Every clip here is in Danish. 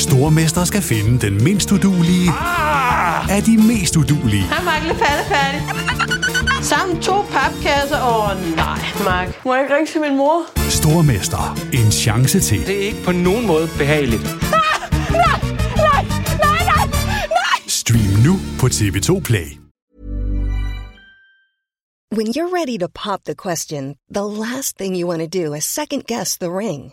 Stormester skal finde den mindst udulige Ah! af de mest udulige. Hej, Mark. Lidt færdig. Sammen to papkasser. Åh, oh, nej, Mark. Må jeg ikke ringe til min mor? Stormester. En chance til. Det er ikke på nogen måde behageligt. Stream nu på TV2 Play. When you're ready to pop the question, the last thing you want to do is second guess the ring.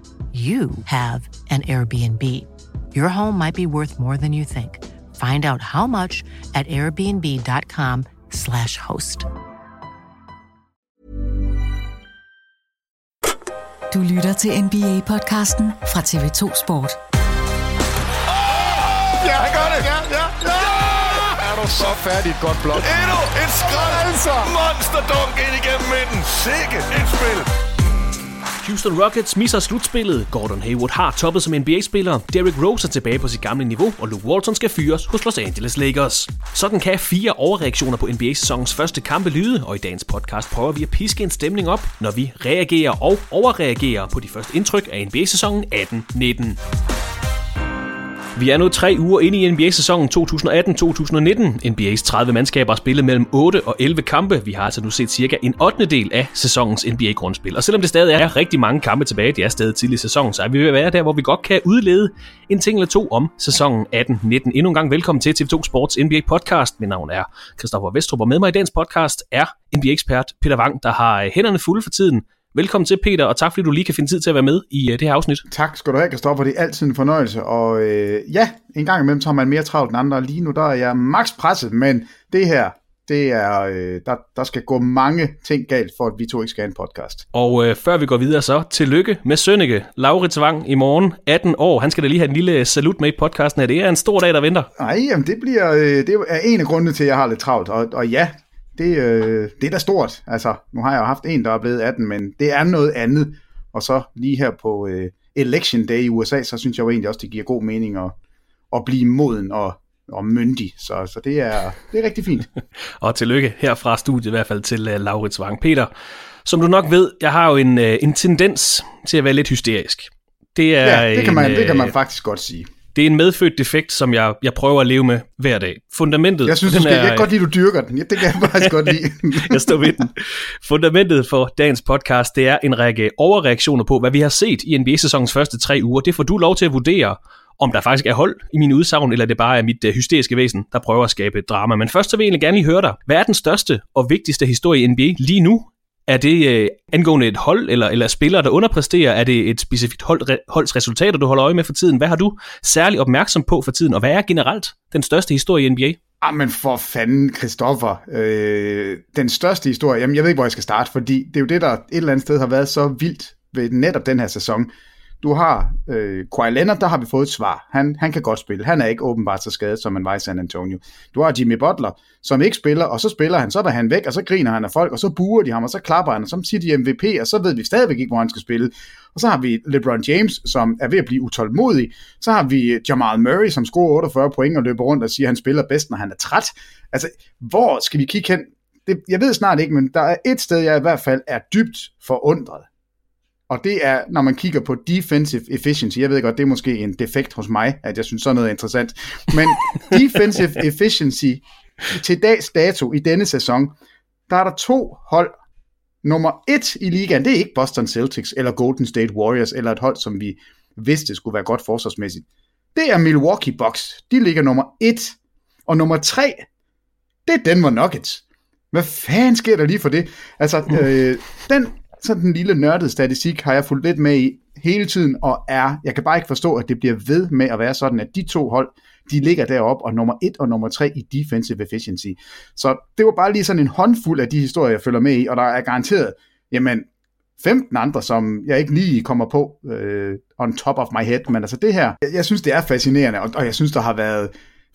you have an Airbnb. Your home might be worth more than you think. Find out how much at airbnb.com/slash host. Du lytter til NBA-podcasten fra TV2 Sport. Ja, han gør det! Ja, ja, ja! Er du så færdig godt blok? Endnu et skrald! Altså. Monster dunk ind igennem midten. Sikke et spil! Houston Rockets misser slutspillet. Gordon Hayward har toppet som NBA-spiller. Derrick Rose er tilbage på sit gamle niveau, og Luke Walton skal fyres hos Los Angeles Lakers. Sådan kan fire overreaktioner på NBA-sæsonens første kampe lyde, og i dagens podcast prøver vi at piske en stemning op, når vi reagerer og overreagerer på de første indtryk af NBA-sæsonen 18-19. Vi er nu tre uger inde i NBA-sæsonen 2018-2019. NBA's 30 mandskaber har spillet mellem 8 og 11 kampe. Vi har altså nu set cirka en 8. del af sæsonens NBA-grundspil. Og selvom det stadig er rigtig mange kampe tilbage, det er stadig tidlig sæson, så er vi ved at være der, hvor vi godt kan udlede en ting eller to om sæsonen 18-19. Endnu en gang velkommen til TV2 Sports NBA-podcast. Mit navn er Christoffer Vestrup, og med mig i dagens podcast er NBA-ekspert Peter Wang, der har hænderne fulde for tiden. Velkommen til, Peter, og tak fordi du lige kan finde tid til at være med i uh, det her afsnit. Tak skal du have, Kristoffer. Det er altid en fornøjelse. Og øh, ja, en gang imellem tager man mere travlt end andre. Lige nu der er jeg max presset, men det her, det er, øh, der, der skal gå mange ting galt, for at vi to ikke skal have en podcast. Og øh, før vi går videre så, tillykke med Sønneke, Laurits Wang i morgen, 18 år. Han skal da lige have en lille salut med i podcasten her. Det er en stor dag, der venter. Nej, jamen det bliver, øh, det er en af grundene til, at jeg har lidt travlt. Og, og ja, det, øh, det er da stort. Altså, nu har jeg jo haft en, der er blevet 18, men det er noget andet. Og så lige her på øh, Election Day i USA, så synes jeg jo egentlig også, det giver god mening at, at blive moden og, og myndig. Så, så det, er, det er rigtig fint. og tillykke her fra studiet i hvert fald til uh, Laurits Wang. Peter, som du nok ved, jeg har jo en, uh, en tendens til at være lidt hysterisk. Det er ja, det kan, man, en, det kan man faktisk godt sige. Det er en medfødt defekt, som jeg, jeg prøver at leve med hver dag. Fundamentet... Jeg synes, du skal, er, jeg kan godt lide, du dyrker den. Det kan jeg faktisk godt lide. jeg står ved den. Fundamentet for dagens podcast, det er en række overreaktioner på, hvad vi har set i NBA-sæsonens første tre uger. Det får du lov til at vurdere, om der faktisk er hold i min udsagn, eller det bare er mit uh, hysteriske væsen, der prøver at skabe drama. Men først så vil jeg egentlig gerne lige høre dig. Hvad er den største og vigtigste historie i NBA lige nu? Er det øh, angående et hold, eller, eller spillere, der underpresterer? Er det et specifikt hold, re, holds resultater, du holder øje med for tiden? Hvad har du særlig opmærksom på for tiden, og hvad er generelt den største historie i NBA? Jamen ah, for fanden, Christoffer. Øh, den største historie, jamen jeg ved ikke, hvor jeg skal starte, fordi det er jo det, der et eller andet sted har været så vildt ved netop den her sæson du har øh, Kawhi Leonard, der har vi fået et svar. Han, han kan godt spille. Han er ikke åbenbart så skadet, som man var i San Antonio. Du har Jimmy Butler, som ikke spiller, og så spiller han, så er han væk, og så griner han af folk, og så buer de ham, og så klapper han, og så siger de MVP, og så ved vi stadigvæk ikke, hvor han skal spille. Og så har vi LeBron James, som er ved at blive utålmodig. Så har vi øh, Jamal Murray, som scorer 48 point og løber rundt og siger, at han spiller bedst, når han er træt. Altså, hvor skal vi kigge hen? Det, jeg ved snart ikke, men der er et sted, jeg i hvert fald er dybt forundret. Og det er, når man kigger på defensive efficiency. Jeg ved godt, det er måske en defekt hos mig, at jeg synes sådan noget er interessant. Men defensive efficiency til dags dato i denne sæson, der er der to hold. Nummer et i ligaen, det er ikke Boston Celtics eller Golden State Warriors, eller et hold, som vi vidste skulle være godt forsvarsmæssigt. Det er Milwaukee Bucks. De ligger nummer et. Og nummer tre, det er Denver Nuggets. Hvad fanden sker der lige for det? Altså, øh, den sådan den lille nørdede statistik har jeg fulgt lidt med i hele tiden, og er, jeg kan bare ikke forstå, at det bliver ved med at være sådan, at de to hold, de ligger deroppe, og nummer et og nummer tre i defensive efficiency. Så det var bare lige sådan en håndfuld af de historier, jeg følger med i, og der er garanteret, jamen, 15 andre, som jeg ikke lige kommer på øh, on top of my head, men altså det her, jeg, jeg synes, det er fascinerende, og, og jeg synes, der har været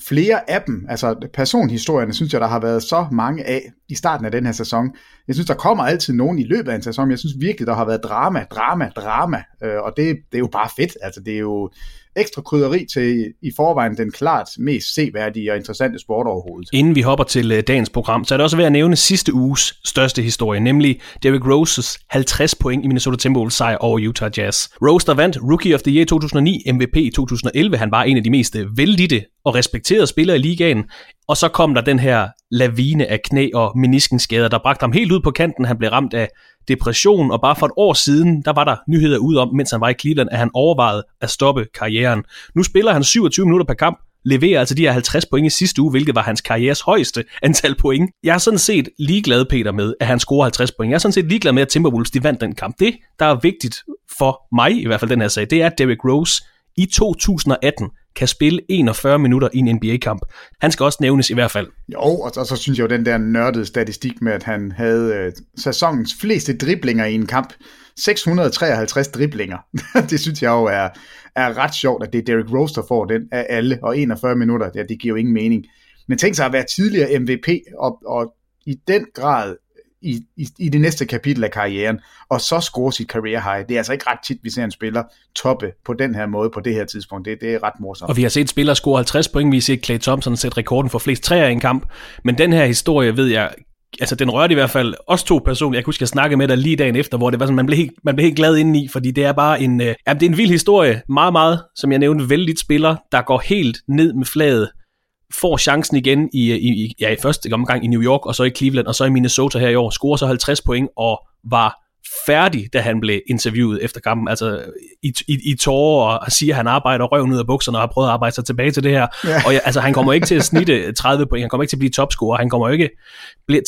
flere af dem, altså personhistorierne, synes jeg, der har været så mange af i starten af den her sæson. Jeg synes, der kommer altid nogen i løbet af en sæson, jeg synes virkelig, der har været drama, drama, drama, øh, og det, det er jo bare fedt, altså det er jo ekstra krydderi til i forvejen den klart mest seværdige og interessante sport overhovedet. Inden vi hopper til øh, dagens program, så er det også værd at nævne sidste uges største historie, nemlig Derrick Roses 50 point i Minnesota Timberwolves sejr over Utah Jazz. Rose, der vandt Rookie of the Year 2009, MVP i 2011, han var en af de mest øh, vældige og respekterede spillere i ligaen, og så kom der den her lavine af knæ- og meniskenskader, der bragte ham helt ud på kanten. Han blev ramt af depression, og bare for et år siden, der var der nyheder ud om, mens han var i Cleveland, at han overvejede at stoppe karrieren. Nu spiller han 27 minutter per kamp, leverer altså de her 50 point i sidste uge, hvilket var hans karrieres højeste antal point. Jeg er sådan set ligeglad, Peter, med, at han scorer 50 point. Jeg er sådan set ligeglad med, at Timberwolves de vandt den kamp. Det, der er vigtigt for mig, i hvert fald den her sag, det er, at Derrick Rose i 2018 kan spille 41 minutter i en NBA-kamp. Han skal også nævnes i hvert fald. Jo, og så, så synes jeg jo den der nørdede statistik med, at han havde øh, sæsonens fleste driblinger i en kamp. 653 driblinger. det synes jeg jo er, er ret sjovt, at det er Derrick Rose, der får den af alle, og 41 minutter, ja, det giver jo ingen mening. Men tænk sig at være tidligere MVP, og, og i den grad i, i, i det næste kapitel af karrieren, og så score sit career high. Det er altså ikke ret tit, vi ser en spiller toppe på den her måde, på det her tidspunkt. Det, det er ret morsomt. Og vi har set spillere score 50 point, vi har set Clay Thompson sætte rekorden for flest træer i en kamp, men den her historie ved jeg altså den rørte i hvert fald os to personer. Jeg kunne huske, jeg snakkede med dig lige dagen efter, hvor det var sådan, man blev helt, man blev helt glad indeni, fordi det er bare en, øh, ja, det er en vild historie. Meget, meget, som jeg nævnte, vældigt spiller, der går helt ned med flaget får chancen igen i, i, ja, i første omgang i New York, og så i Cleveland, og så i Minnesota her i år, scorer så 50 point, og var færdig, da han blev interviewet efter kampen, altså i, i, i tårer og siger, at han arbejder røven ud af bukserne og har prøvet at arbejde sig tilbage til det her. Ja. Og ja, altså, han kommer ikke til at snitte 30 point, han kommer ikke til at blive topscorer, han kommer ikke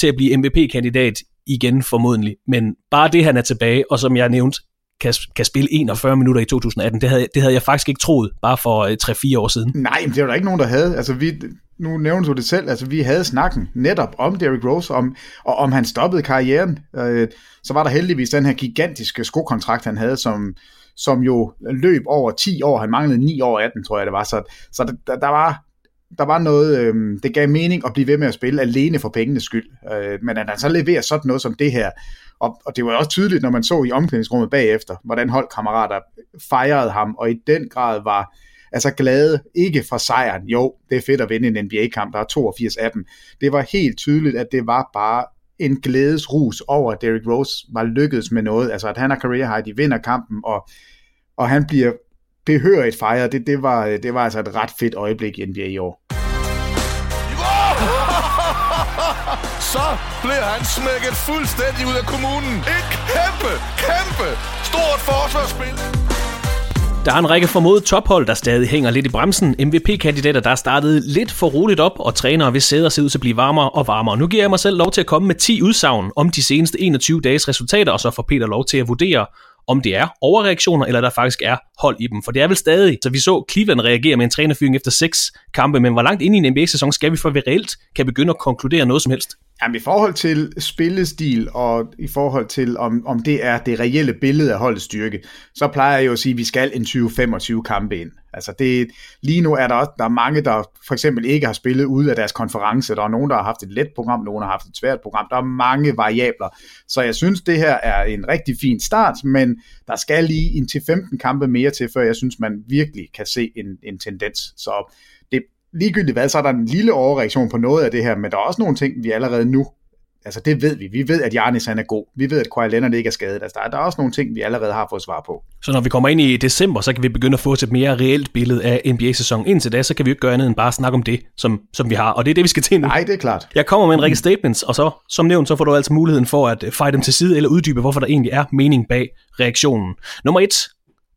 til at blive MVP-kandidat igen formodentlig, men bare det, han er tilbage, og som jeg nævnte, kan, kan spille 41 minutter i 2018. Det havde, det havde jeg faktisk ikke troet, bare for øh, 3-4 år siden. Nej, men det var der ikke nogen, der havde. Altså, vi, nu nævner du det selv, altså vi havde snakken netop om Derrick Rose, om, og om han stoppede karrieren. Øh, så var der heldigvis den her gigantiske skokontrakt, han havde, som, som jo løb over 10 år. Han manglede 9 år 18, tror jeg det var. Så, så der, der var der var noget, øh, det gav mening at blive ved med at spille alene for pengenes skyld. Øh, men at han så leverer sådan noget som det her, og, og det var også tydeligt, når man så i omklædningsrummet bagefter, hvordan holdkammerater fejrede ham, og i den grad var altså glade, ikke fra sejren. Jo, det er fedt at vinde en NBA-kamp, der er 82 af dem. Det var helt tydeligt, at det var bare en glædesrus over, at Derrick Rose var lykkedes med noget. Altså, at han har career high, de vinder kampen, og, og han bliver behørigt fejret. Det, det, var, det var altså et ret fedt øjeblik i NBA i år. Så bliver han smækket fuldstændig ud af kommunen. Et kæmpe, kæmpe stort forsvarsspil. Der er en række formodet tophold, der stadig hænger lidt i bremsen. MVP-kandidater, der er startet lidt for roligt op, og trænere vil sæder se ud til at blive varmere og varmere. Nu giver jeg mig selv lov til at komme med 10 udsagn om de seneste 21 dages resultater, og så får Peter lov til at vurdere, om det er overreaktioner, eller der faktisk er hold i dem. For det er vel stadig, så vi så Cleveland reagere med en trænerfyring efter seks kampe, men hvor langt ind i en NBA-sæson skal vi, for vi reelt kan begynde at konkludere noget som helst? Jamen i forhold til spillestil og i forhold til om, om det er det reelle billede af holdets styrke, så plejer jeg jo at sige, at vi skal en 20-25 kampe ind. Altså det, lige nu er der også der er mange, der for eksempel ikke har spillet ud af deres konference. Der er nogen, der har haft et let program, nogen har haft et svært program. Der er mange variabler. Så jeg synes, det her er en rigtig fin start, men der skal lige en til 15 kampe mere til, før jeg synes, man virkelig kan se en, en tendens. Så det, ligegyldigt hvad, så er der en lille overreaktion på noget af det her, men der er også nogle ting, vi allerede nu Altså det ved vi. Vi ved, at Janis han er god. Vi ved, at Kawhi Leonard ikke er skadet. Altså, der, er, der er også nogle ting, vi allerede har fået svar på. Så når vi kommer ind i december, så kan vi begynde at få et mere reelt billede af NBA-sæsonen. Indtil da, så kan vi ikke gøre andet end bare snakke om det, som, som vi har. Og det er det, vi skal til nu. Nej, det er klart. Jeg kommer med en række statements, og så, som nævnt, så får du altså muligheden for at fejre dem til side, eller uddybe, hvorfor der egentlig er mening bag reaktionen. Nummer et,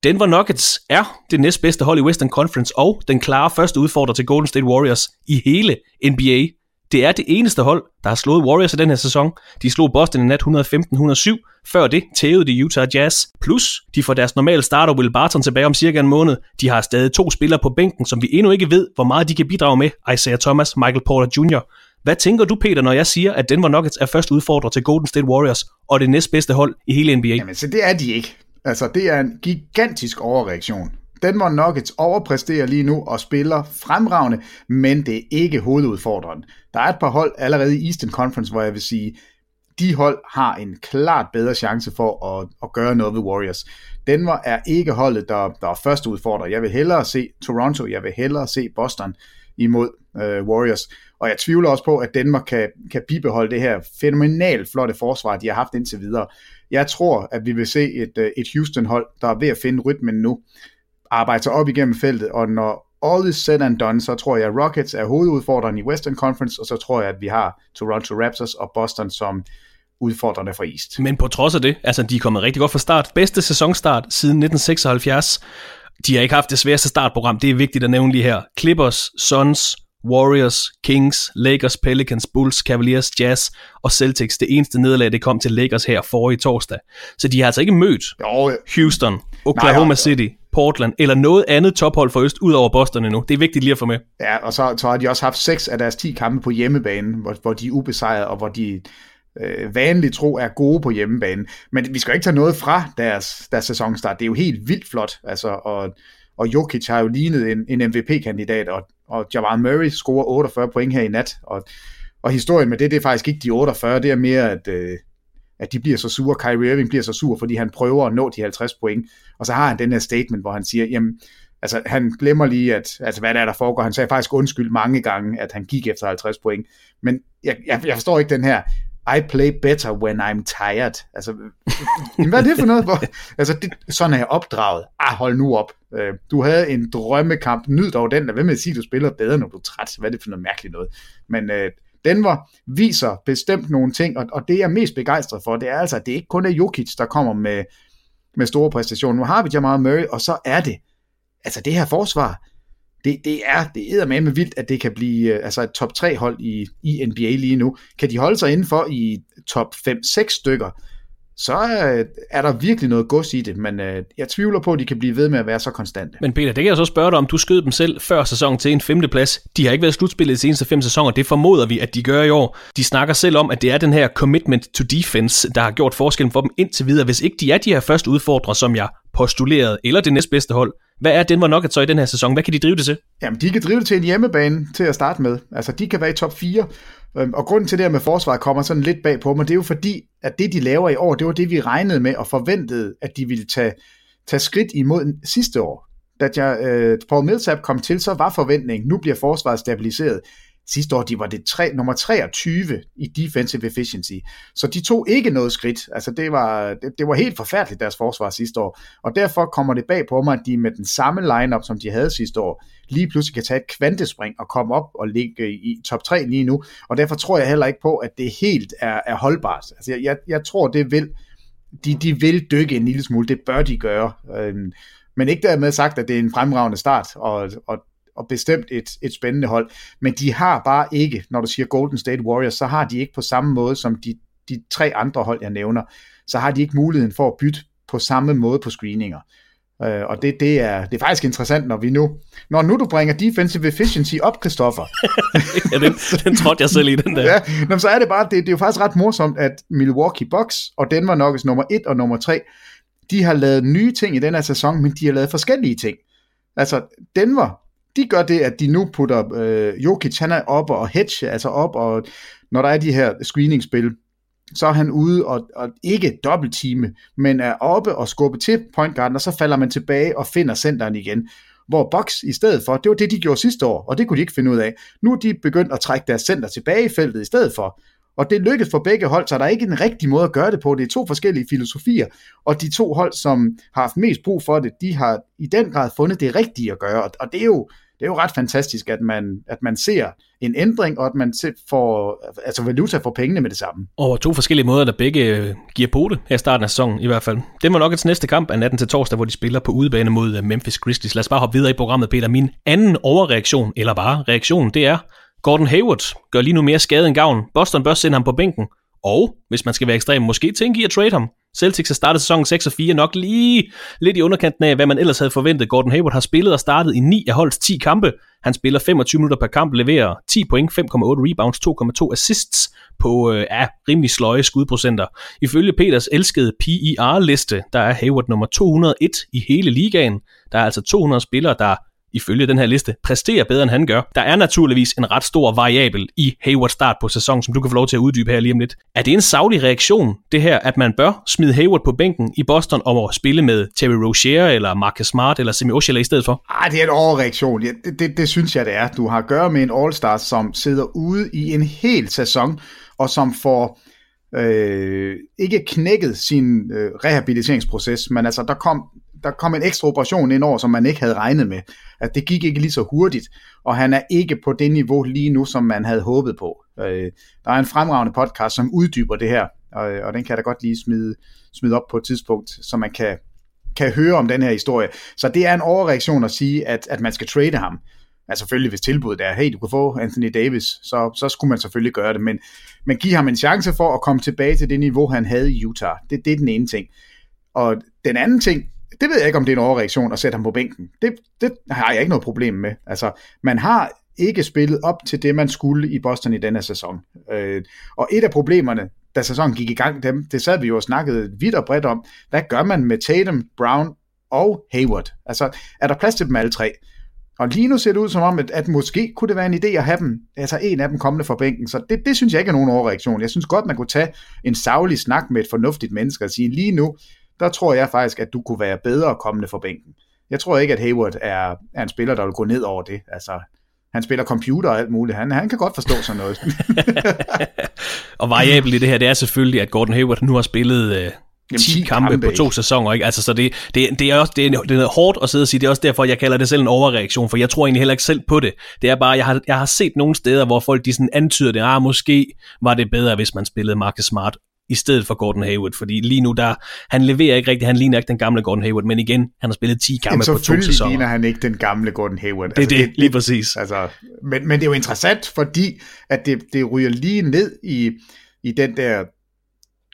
Denver Nuggets er det næstbedste hold i Western Conference og den klare første udfordrer til Golden State Warriors i hele NBA. Det er det eneste hold, der har slået Warriors i den her sæson. De slog Boston i nat 115-107. Før det tævede de Utah Jazz. Plus, de får deres normale starter Will Barton tilbage om cirka en måned. De har stadig to spillere på bænken, som vi endnu ikke ved, hvor meget de kan bidrage med. Isaiah Thomas, Michael Porter Jr. Hvad tænker du, Peter, når jeg siger, at Denver Nuggets er først udfordrer til Golden State Warriors og det næstbedste hold i hele NBA? Jamen, så det er de ikke. Altså, det er en gigantisk overreaktion. Denver Nuggets overpræsterer lige nu og spiller fremragende, men det er ikke hovedudfordreren. Der er et par hold allerede i Eastern Conference, hvor jeg vil sige, de hold har en klart bedre chance for at, at gøre noget ved Warriors. Denver er ikke holdet, der, der er første udfordrer. Jeg vil hellere se Toronto, jeg vil hellere se Boston imod øh, Warriors. Og jeg tvivler også på, at Denver kan, kan bibeholde det her fænomenalt flotte forsvar, de har haft indtil videre. Jeg tror, at vi vil se et, øh, et Houston-hold, der er ved at finde rytmen nu arbejde sig op igennem feltet, og når all is said and done, så tror jeg, at Rockets er hovedudfordreren i Western Conference, og så tror jeg, at vi har Toronto Raptors og Boston som udfordrende fra East. Men på trods af det, altså de er kommet rigtig godt fra start. Bedste sæsonstart siden 1976. De har ikke haft det sværeste startprogram, det er vigtigt at nævne lige her. Clippers, Suns, Warriors, Kings, Lakers, Pelicans, Bulls, Cavaliers, Jazz og Celtics. Det eneste nederlag, det kom til Lakers her forrige torsdag. Så de har altså ikke mødt jo, Houston, Oklahoma Nej, City, Portland eller noget andet tophold for Øst ud over Boston endnu. Det er vigtigt lige at få med. Ja, og så, så har de også haft seks af deres 10 kampe på hjemmebane, hvor, hvor de er ubesejret, og hvor de øh, vanligt tro er gode på hjemmebane. Men vi skal ikke tage noget fra deres, deres sæsonstart. Det er jo helt vildt flot. Altså, og, og Jokic har jo lignet en, en MVP-kandidat, og, og Jamal Murray scorer 48 point her i nat. Og, og historien med det, det er faktisk ikke de 48, det er mere, at, øh, at de bliver så sure. Kyrie Irving bliver så sur, fordi han prøver at nå de 50 point. Og så har han den her statement, hvor han siger, jamen, altså han glemmer lige, at, altså, hvad der er, der foregår. Han sagde faktisk undskyld mange gange, at han gik efter 50 point. Men jeg, jeg, jeg forstår ikke den her, I play better when I'm tired. Altså, hvad er det for noget? Hvor, altså, det, sådan er jeg opdraget. Ah, hold nu op. Øh, du havde en drømmekamp. Nyd dog den. Hvad med at sige, at du spiller bedre, når du er træt? Hvad er det for noget mærkeligt noget? Men øh, Denver viser bestemt nogle ting, og, og det jeg er mest begejstret for, det er altså, at det ikke kun er Jokic, der kommer med, med store præstationer. Nu har vi Jamal Murray, og så er det, altså det her forsvar, det, det er det er med vildt, at det kan blive øh, altså et top 3 hold i, i NBA lige nu. Kan de holde sig indenfor i top 5-6 stykker, så øh, er der virkelig noget gods i det, men øh, jeg tvivler på, at de kan blive ved med at være så konstante. Men Peter, det kan jeg så spørge dig om. Du skød dem selv før sæsonen til en femteplads. De har ikke været slutspillet de seneste fem sæsoner. Det formoder vi, at de gør i år. De snakker selv om, at det er den her commitment to defense, der har gjort forskellen for dem indtil videre. Hvis ikke de er de her første udfordrere, som jeg postulerede, eller det næstbedste hold, hvad er Denver Nuggets så i den her sæson? Hvad kan de drive det til? Jamen, de kan drive det til en hjemmebane til at starte med. Altså, de kan være i top 4, Øhm, Øhm, og grunden til det her med forsvaret kommer sådan lidt bag på mig, det er jo fordi, at det de laver i år, det var det vi regnede med og forventede, at de ville tage, tage skridt imod sidste år. Da jeg, øh, Paul Millsap kom til, så var forventningen, nu bliver forsvaret stabiliseret. Sidste år, de var det tre, nummer 23 i defensive efficiency. Så de tog ikke noget skridt. Altså det var, det, det var helt forfærdeligt, deres forsvar sidste år. Og derfor kommer det bag på mig, at de med den samme lineup, som de havde sidste år, lige pludselig kan tage et kvantespring og komme op og ligge i top 3 lige nu. Og derfor tror jeg heller ikke på, at det helt er, er holdbart. Altså jeg, jeg, jeg tror, det vil, de, de vil dykke en lille smule. Det bør de gøre. Øhm, men ikke dermed sagt, at det er en fremragende start, og, og og bestemt et, et spændende hold. Men de har bare ikke, når du siger Golden State Warriors, så har de ikke på samme måde som de, de tre andre hold, jeg nævner, så har de ikke muligheden for at bytte på samme måde på screeninger. Øh, og det, det, er, det er faktisk interessant, når vi nu, når nu du bringer defensive efficiency op, Christoffer. ja, den, den trådte jeg selv i, den der. ja, så er det bare, det, det er jo faktisk ret morsomt, at Milwaukee Bucks og Denver Nuggets nummer 1 og nummer 3, de har lavet nye ting i den her sæson, men de har lavet forskellige ting. Altså, Denver, de gør det, at de nu putter øh, Jokic, han er op og hedge, altså op, og når der er de her screening-spil, så er han ude og, og ikke dobbelttime, men er oppe og skubbe til point guarden, og så falder man tilbage og finder centeren igen. Hvor Box i stedet for, det var det, de gjorde sidste år, og det kunne de ikke finde ud af. Nu er de begyndt at trække deres center tilbage i feltet i stedet for. Og det lykkedes for begge hold, så der er ikke en rigtig måde at gøre det på. Det er to forskellige filosofier, og de to hold, som har haft mest brug for det, de har i den grad fundet det rigtige at gøre. Og det er jo, det er jo ret fantastisk, at man, at man ser en ændring, og at man får altså valuta for pengene med det samme. Og to forskellige måder, der begge giver på det her i starten af sæsonen i hvert fald. Det var nok et næste kamp af natten til torsdag, hvor de spiller på udebane mod øh, Memphis Grizzlies. Lad os bare hoppe videre i programmet, Peter. Min anden overreaktion, eller bare reaktion, det er, Gordon Hayward gør lige nu mere skade end gavn. Boston bør sende ham på bænken. Og, hvis man skal være ekstrem, måske tænke i at trade ham. Celtics har startet sæsonen 6 og 4 nok lige lidt i underkanten af, hvad man ellers havde forventet. Gordon Hayward har spillet og startet i 9 af holdets 10 kampe. Han spiller 25 minutter per kamp, leverer 10 point, 5,8 rebounds, 2,2 assists på øh, ja, rimelig sløje skudprocenter. Ifølge Peters elskede PER-liste, der er Hayward nummer 201 i hele ligaen. Der er altså 200 spillere, der ifølge den her liste, præsterer bedre, end han gør. Der er naturligvis en ret stor variabel i Haywards start på sæsonen, som du kan få lov til at uddybe her lige om lidt. Er det en savlig reaktion, det her, at man bør smide Hayward på bænken i Boston om at spille med Terry Rozier eller Marcus Smart eller Semi Oshela i stedet for? Ah, det er en overreaktion. Ja, det, det, det, synes jeg, det er. Du har at gøre med en All-Star, som sidder ude i en hel sæson, og som får øh, ikke knækket sin øh, rehabiliteringsproces, men altså der kom der kom en ekstra operation ind over, som man ikke havde regnet med. At det gik ikke lige så hurtigt, og han er ikke på det niveau lige nu, som man havde håbet på. Øh, der er en fremragende podcast, som uddyber det her, og, og den kan jeg da godt lige smide, smide op på et tidspunkt, så man kan, kan høre om den her historie. Så det er en overreaktion at sige, at, at man skal trade ham. Altså selvfølgelig, hvis tilbuddet er, hey, du kan få Anthony Davis, så, så skulle man selvfølgelig gøre det, men, men give ham en chance for at komme tilbage til det niveau, han havde i Utah. Det, det er den ene ting. Og den anden ting, det ved jeg ikke, om det er en overreaktion at sætte ham på bænken. Det, det har jeg ikke noget problem med. Altså, man har ikke spillet op til det, man skulle i Boston i denne sæson. Øh, og et af problemerne, da sæsonen gik i gang, dem, det sad vi jo og snakkede vidt og bredt om, hvad gør man med Tatum, Brown og Hayward? Altså, er der plads til dem alle tre? Og lige nu ser det ud som om, at, at måske kunne det være en idé at have dem, altså en af dem kommende fra bænken. Så det, det synes jeg ikke er nogen overreaktion. Jeg synes godt, man kunne tage en savlig snak med et fornuftigt menneske og sige, lige nu, der tror jeg faktisk, at du kunne være bedre kommende for bænken. Jeg tror ikke, at Hayward er, er en spiller, der vil gå ned over det. Altså, han spiller computer og alt muligt. Han, han kan godt forstå sådan noget. og variabel i det her, det er selvfølgelig, at Gordon Hayward nu har spillet øh, 10, 10 kampe, kampe på to ikke? sæsoner. Ikke? Altså, så det, det, det, er også det er, det er hårdt at sidde og sige. Det er også derfor, jeg kalder det selv en overreaktion, for jeg tror egentlig heller ikke selv på det. Det er bare, jeg har, jeg har set nogle steder, hvor folk de sådan antyder det, ah, måske var det bedre, hvis man spillede Marcus Smart i stedet for Gordon Hayward, fordi lige nu der, han leverer ikke rigtigt, han ligner ikke den gamle Gordon Hayward, men igen, han har spillet 10 kampe på to sæsoner. ligner han ikke den gamle Gordon Hayward. Det er altså, det, det, lige præcis. Altså, men, men det er jo interessant, fordi at det, det ryger lige ned i, i den der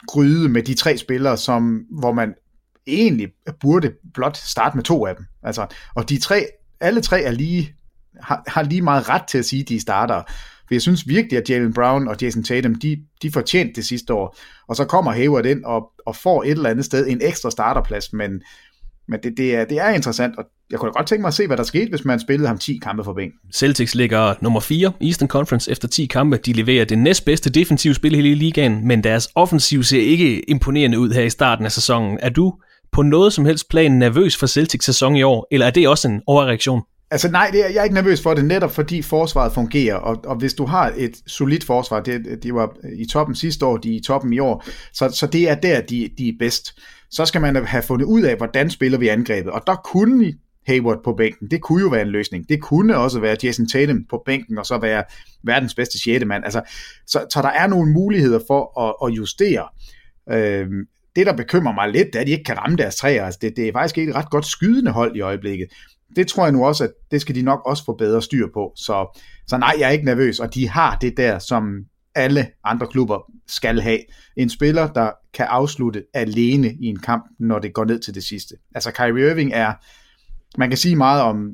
gryde med de tre spillere, som, hvor man egentlig burde blot starte med to af dem. Altså, og de tre, alle tre er lige, har, har lige meget ret til at sige, at de starter. For jeg synes virkelig, at Jalen Brown og Jason Tatum, de, de fortjente det sidste år. Og så kommer Hayward ind og, og får et eller andet sted en ekstra starterplads, men, men det, det, er, det er interessant, og jeg kunne da godt tænke mig at se, hvad der skete, hvis man spillede ham 10 kampe for ben. Celtics ligger nummer 4 i Eastern Conference efter 10 kampe. De leverer det næstbedste defensive spil i hele ligaen, men deres offensiv ser ikke imponerende ud her i starten af sæsonen. Er du på noget som helst plan nervøs for Celtics sæson i år, eller er det også en overreaktion? Altså nej, det er, jeg er ikke nervøs for det, netop fordi forsvaret fungerer, og, og hvis du har et solidt forsvar, det, de var i toppen sidste år, de er i toppen i år, så, så det er der, de, de er bedst. Så skal man have fundet ud af, hvordan spiller vi angrebet, og der kunne Hayward på bænken, det kunne jo være en løsning. Det kunne også være Jason Tatum på bænken, og så være verdens bedste sjette mand. Altså, så, så der er nogle muligheder for at, at justere. Øhm, det, der bekymrer mig lidt, det er, at de ikke kan ramme deres træer. Altså, det, det er faktisk ikke et ret godt skydende hold i øjeblikket det tror jeg nu også, at det skal de nok også få bedre styr på. Så, så nej, jeg er ikke nervøs, og de har det der, som alle andre klubber skal have. En spiller, der kan afslutte alene i en kamp, når det går ned til det sidste. Altså Kyrie Irving er, man kan sige meget om,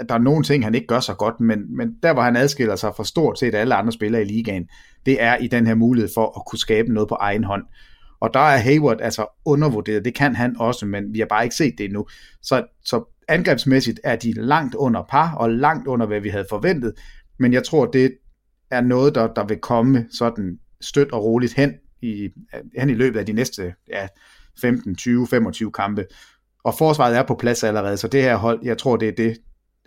at, der er nogle ting, han ikke gør så godt, men, men der, hvor han adskiller sig fra stort set alle andre spillere i ligaen, det er i den her mulighed for at kunne skabe noget på egen hånd. Og der er Hayward altså undervurderet. Det kan han også, men vi har bare ikke set det endnu. Så, så angrebsmæssigt er de langt under par, og langt under, hvad vi havde forventet. Men jeg tror, det er noget, der, der vil komme sådan stødt og roligt hen i, hen i løbet af de næste ja, 15, 20, 25 kampe. Og forsvaret er på plads allerede, så det her hold, jeg tror, det er det,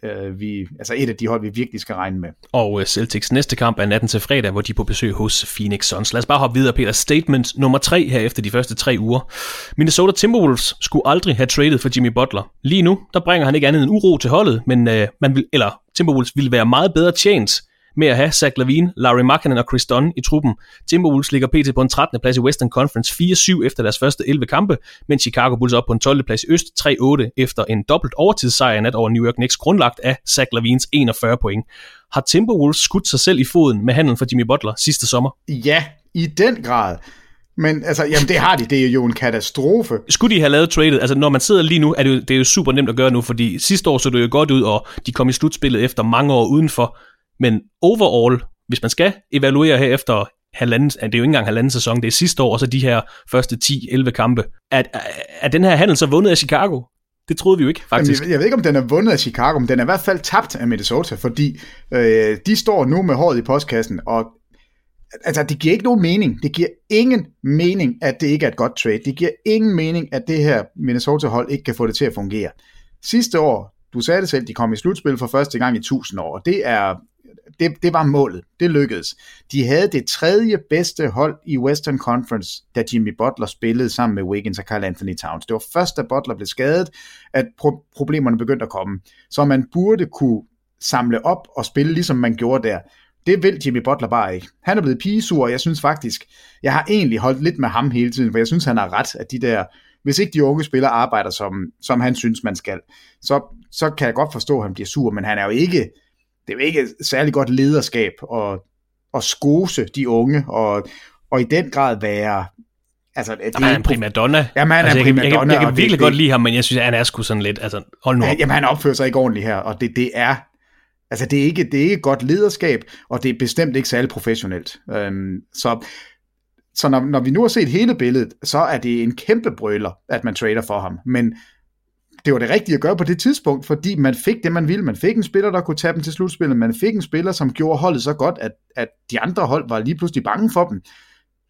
øh, vi, altså et af de hold, vi virkelig skal regne med. Og øh, Celtics næste kamp er natten til fredag, hvor de er på besøg hos Phoenix Suns. Lad os bare hoppe videre, Peter. Statement nummer tre her efter de første tre uger. Minnesota Timberwolves skulle aldrig have traded for Jimmy Butler. Lige nu, der bringer han ikke andet end uro til holdet, men øh, man vil, eller Timberwolves ville være meget bedre tjent med at have Zach Lavine, Larry Markkinen og Chris Dunn i truppen. Timberwolves ligger pt. på en 13. plads i Western Conference 4-7 efter deres første 11 kampe, mens Chicago Bulls er op på en 12. plads i Øst 3-8 efter en dobbelt overtidssejr nat over New York Knicks grundlagt af Zach Lavines 41 point. Har Timberwolves skudt sig selv i foden med handlen for Jimmy Butler sidste sommer? Ja, i den grad. Men altså, jamen det har de, det er jo en katastrofe. Skulle de have lavet tradet? Altså når man sidder lige nu, er det, jo, det er jo super nemt at gøre nu, fordi sidste år så det jo godt ud, og de kom i slutspillet efter mange år udenfor. Men overall, hvis man skal evaluere her efter halvanden, det er jo ikke engang halvanden sæson, det er sidste år, og så de her første 10-11 kampe, er, er den her handel så vundet af Chicago? Det troede vi jo ikke, faktisk. Jamen, jeg, jeg ved ikke, om den er vundet af Chicago, men den er i hvert fald tabt af Minnesota, fordi øh, de står nu med håret i postkassen, og altså, det giver ikke nogen mening. Det giver ingen mening, at det ikke er et godt trade. Det giver ingen mening, at det her Minnesota-hold ikke kan få det til at fungere. Sidste år, du sagde det selv, de kom i slutspil for første gang i 1000 år, og det er det, det var målet. Det lykkedes. De havde det tredje bedste hold i Western Conference, da Jimmy Butler spillede sammen med Wiggins og Carl Anthony Towns. Det var først, da Butler blev skadet, at pro- problemerne begyndte at komme. Så man burde kunne samle op og spille, ligesom man gjorde der. Det vil Jimmy Butler bare ikke. Han er blevet pigesur, og jeg synes faktisk, jeg har egentlig holdt lidt med ham hele tiden, for jeg synes, han har ret, at de der, hvis ikke de unge spillere arbejder, som, som han synes, man skal, så, så kan jeg godt forstå, at han bliver sur, men han er jo ikke, det er jo ikke særlig godt lederskab at, at skose de unge, og, og i den grad være Altså, det jamen, han er en primadonna. Jamen, han altså, er en primadonna. Jeg, jeg, jeg, jeg kan virkelig det, godt lide ham, men jeg synes, han er sgu sådan lidt, altså, hold nu op. Jamen, han opfører sig ikke ordentligt her, og det, det er, altså, det er ikke, det er ikke godt lederskab, og det er bestemt ikke særlig professionelt. Øhm, så så når, når vi nu har set hele billedet, så er det en kæmpe brøler, at man trader for ham. Men det var det rigtige at gøre på det tidspunkt, fordi man fik det, man ville. Man fik en spiller, der kunne tage dem til slutspillet. Man fik en spiller, som gjorde holdet så godt, at, at de andre hold var lige pludselig bange for dem.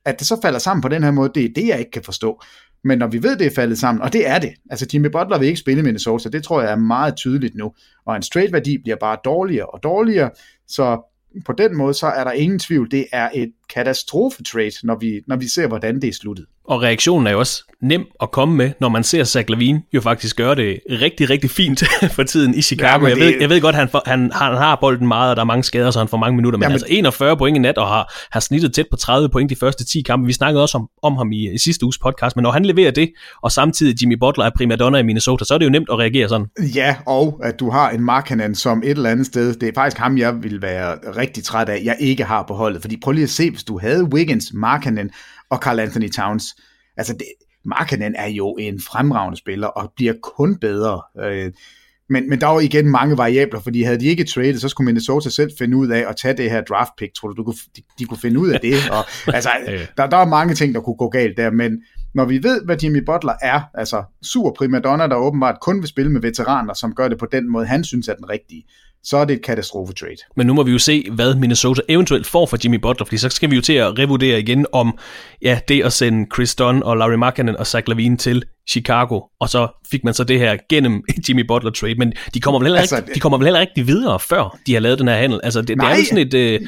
At det så falder sammen på den her måde, det er det, jeg ikke kan forstå. Men når vi ved, det er faldet sammen, og det er det. Altså Jimmy Butler vil ikke spille Minnesota, det tror jeg er meget tydeligt nu. Og hans trade-værdi bliver bare dårligere og dårligere, så på den måde, så er der ingen tvivl, det er et katastrofe-trade, når vi, når vi ser, hvordan det er sluttet. Og reaktionen er jo også nem at komme med, når man ser Zach Lavine jo faktisk gøre det rigtig, rigtig fint for tiden i Chicago. Ja, jeg, ved, jeg ved godt, han, for, han, han har bolden meget, og der er mange skader, så han får mange minutter. Men, ja, men... altså 41 point i nat, og har, har snittet tæt på 30 point de første 10 kampe. Vi snakkede også om, om ham i, i sidste uges podcast, men når han leverer det, og samtidig Jimmy Butler er primadonna i Minnesota, så er det jo nemt at reagere sådan. Ja, og at du har en Markkanen som et eller andet sted, det er faktisk ham, jeg vil være rigtig træt af, jeg ikke har på holdet. Fordi prøv lige at se, hvis du havde Wiggins, Markkanen og Carl Anthony Towns, altså det, Markkanen er jo en fremragende spiller, og bliver kun bedre. Øh, men, men der var igen mange variabler, fordi havde de ikke traded, så skulle Minnesota selv finde ud af at tage det her draft pick. Tror du, du kunne, de, de kunne finde ud af det? Og, altså, der, der er mange ting, der kunne gå galt der, men når vi ved, hvad Jimmy Butler er, altså super primadonna, der åbenbart kun vil spille med veteraner, som gør det på den måde, han synes er den rigtige, så er det et katastrofe-trade. Men nu må vi jo se, hvad Minnesota eventuelt får for Jimmy Butler, fordi så skal vi jo til at revurdere igen om ja, det at sende Chris Dunn og Larry Markkanen og Zach Lavine til Chicago, og så fik man så det her gennem Jimmy Butler trade, men de kommer vel heller, altså, ikke, de kommer vel heller ikke videre, før de har lavet den her handel. Altså, det, det er jo sådan et, øh,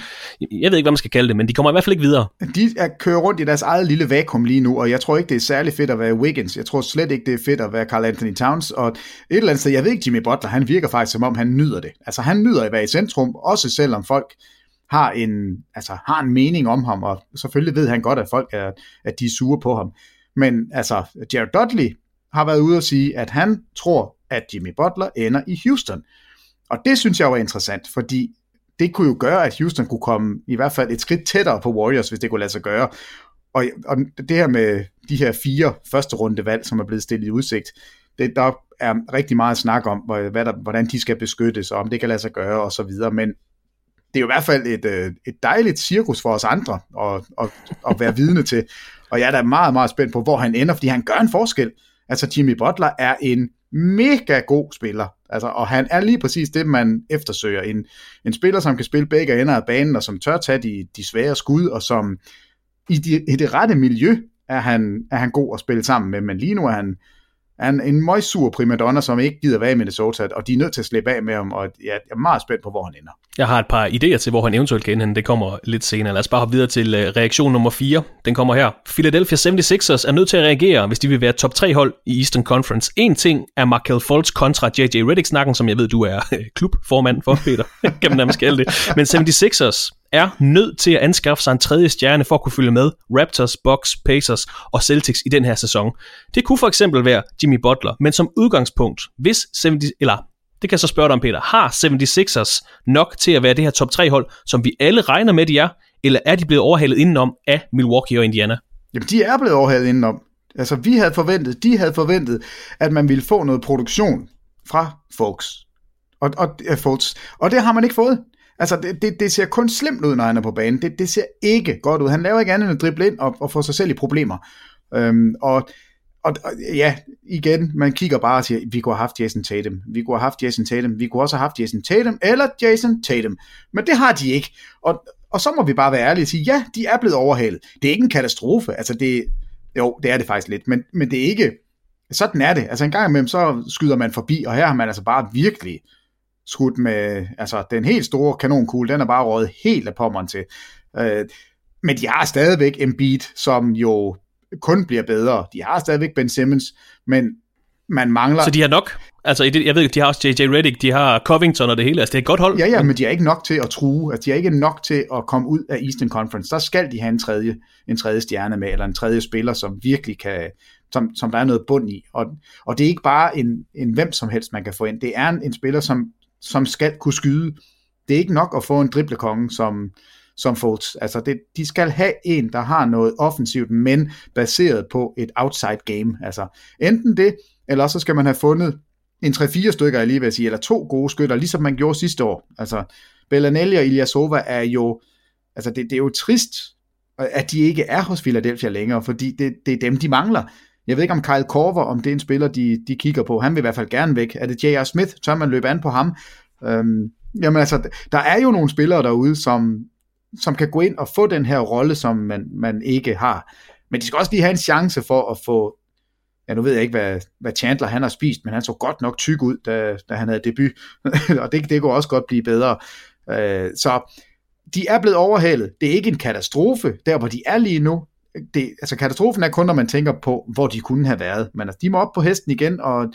jeg ved ikke, hvad man skal kalde det, men de kommer i hvert fald ikke videre. De er, kører rundt i deres eget lille vakuum lige nu, og jeg tror ikke, det er særlig fedt at være Wiggins. Jeg tror slet ikke, det er fedt at være Carl Anthony Towns, og et eller andet sted, jeg ved ikke, Jimmy Butler, han virker faktisk som om, han nyder det. Altså, han nyder at være i centrum, også selvom folk har en, altså, har en mening om ham, og selvfølgelig ved han godt, at folk er, at de er sure på ham. Men altså, Jared Dudley har været ude og sige, at han tror, at Jimmy Butler ender i Houston. Og det synes jeg var interessant, fordi det kunne jo gøre, at Houston kunne komme i hvert fald et skridt tættere på Warriors, hvis det kunne lade sig gøre. Og, og det her med de her fire første runde valg, som er blevet stillet i udsigt, det, der er rigtig meget snak om, hvad der, hvordan de skal beskyttes, og om det kan lade sig gøre, og så videre. Men det er jo i hvert fald et, øh, et dejligt cirkus for os andre at, at, at være vidne til. Og jeg er da meget, meget spændt på, hvor han ender, fordi han gør en forskel. Altså Jimmy Butler er en mega god spiller. Altså, og han er lige præcis det, man eftersøger. En, en spiller, som kan spille begge ender af banen, og som tør tage de, de svære skud, og som i, de, i det rette miljø er han, er han god at spille sammen med. Men lige nu er han, er en, en møgsur primadonna, som ikke gider være i Minnesota, og de er nødt til at slippe af med ham, og jeg er meget spændt på, hvor han ender. Jeg har et par idéer til, hvor han eventuelt kan ende. Det kommer lidt senere. Lad os bare hoppe videre til uh, reaktion nummer 4. Den kommer her. Philadelphia 76ers er nødt til at reagere, hvis de vil være top 3 hold i Eastern Conference. En ting er Markel Fultz kontra JJ Redick-snakken, som jeg ved, du er øh, klubformand for, Peter. kan man nærmest kalde det. Men 76ers er nødt til at anskaffe sig en tredje stjerne for at kunne følge med Raptors, Bucks, Pacers og Celtics i den her sæson. Det kunne for eksempel være Jimmy Butler, men som udgangspunkt, hvis 70, eller det kan jeg så spørge dig om, Peter. Har 76ers nok til at være det her top 3 hold, som vi alle regner med, de er, eller er de blevet overhalet indenom af Milwaukee og Indiana? Jamen, de er blevet overhalet indenom. Altså, vi havde forventet, de havde forventet, at man ville få noget produktion fra folks. Og, og, folks. og det har man ikke fået. Altså, det, det, det ser kun slemt ud, når han er på banen. Det, det ser ikke godt ud. Han laver ikke andet end at drible ind og, og få sig selv i problemer. Øhm, og, og, og ja, igen, man kigger bare og siger, vi kunne have haft Jason Tatum, vi kunne have haft Jason Tatum, vi kunne også have haft Jason Tatum, eller Jason Tatum. Men det har de ikke. Og, og så må vi bare være ærlige og sige, ja, de er blevet overhalet. Det er ikke en katastrofe. Altså, det, jo, det er det faktisk lidt, men, men det er ikke, sådan er det. Altså en gang imellem, så skyder man forbi, og her har man altså bare virkelig skudt med, altså den helt store kanonkugle, den er bare røget helt af pommeren til. Øh, men de har stadigvæk Embiid, som jo kun bliver bedre. De har stadigvæk Ben Simmons, men man mangler... Så de har nok? Altså, jeg ved ikke, de har også J.J. Redick, de har Covington og det hele, altså det er et godt hold. Ja, ja, men de er ikke nok til at true, altså de er ikke nok til at komme ud af Eastern Conference. Der skal de have en tredje, en tredje stjerne med, eller en tredje spiller, som virkelig kan, som, som der er noget bund i. Og, og det er ikke bare en, en hvem som helst, man kan få ind. Det er en, en spiller, som, som skal kunne skyde. Det er ikke nok at få en driblekonge, som, som Fultz. Altså det, de skal have en, der har noget offensivt, men baseret på et outside game. Altså enten det, eller så skal man have fundet en 3-4 stykker, jeg lige vil sige, eller to gode skytter, ligesom man gjorde sidste år. Altså Bellanelli og Ilyasova er jo, altså det, det er jo trist, at de ikke er hos Philadelphia længere, fordi det, det er dem, de mangler. Jeg ved ikke om Kyle Korver, om det er en spiller, de, de kigger på. Han vil i hvert fald gerne væk. Er det J.R. Smith? Tør man løbe an på ham? Øhm, jamen altså, der er jo nogle spillere derude, som, som kan gå ind og få den her rolle, som man, man ikke har. Men de skal også lige have en chance for at få, ja nu ved jeg ikke, hvad, hvad Chandler han har spist, men han så godt nok tyk ud, da, da han havde debut, og det, det kunne også godt blive bedre. Øh, så de er blevet overhalet. Det er ikke en katastrofe, der hvor de er lige nu. Det, altså katastrofen er kun, når man tænker på, hvor de kunne have været. Men altså, de må op på hesten igen, og,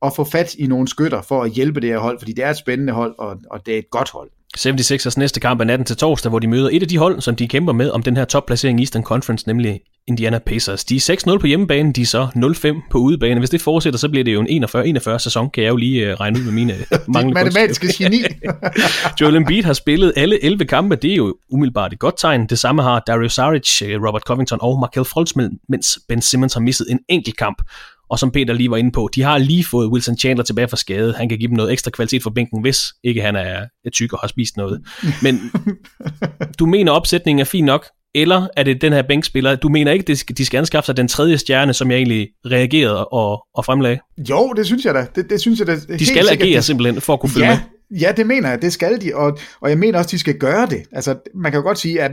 og få fat i nogle skytter for at hjælpe det her hold, fordi det er et spændende hold, og, og det er et godt hold. 76ers næste kamp er natten til torsdag, hvor de møder et af de hold, som de kæmper med om den her topplacering i Eastern Conference, nemlig Indiana Pacers. De er 6-0 på hjemmebane, de er så 0-5 på udebane. Hvis det fortsætter, så bliver det jo en 41-41 sæson, kan jeg jo lige uh, regne ud med mine manglende matematiske geni. Joel Embiid har spillet alle 11 kampe, det er jo umiddelbart et godt tegn. Det samme har Dario Saric, øh, Robert Covington og Markel Fultz, mens Ben Simmons har misset en enkelt kamp. Og som Peter lige var inde på, de har lige fået Wilson Chandler tilbage fra skade. Han kan give dem noget ekstra kvalitet for bænken, hvis ikke han er, tyk og har spist noget. Men du mener, opsætningen er fin nok, eller er det den her bænkspiller, du mener ikke, de skal anskaffe sig den tredje stjerne, som jeg egentlig reagerede og, og fremlagde? Jo, det synes jeg da. Det, det synes jeg da. De skal sikkert, agere simpelthen for at kunne følge ja, med. Ja, det mener jeg, det skal de, og, og jeg mener også, de skal gøre det. Altså, man kan jo godt sige, at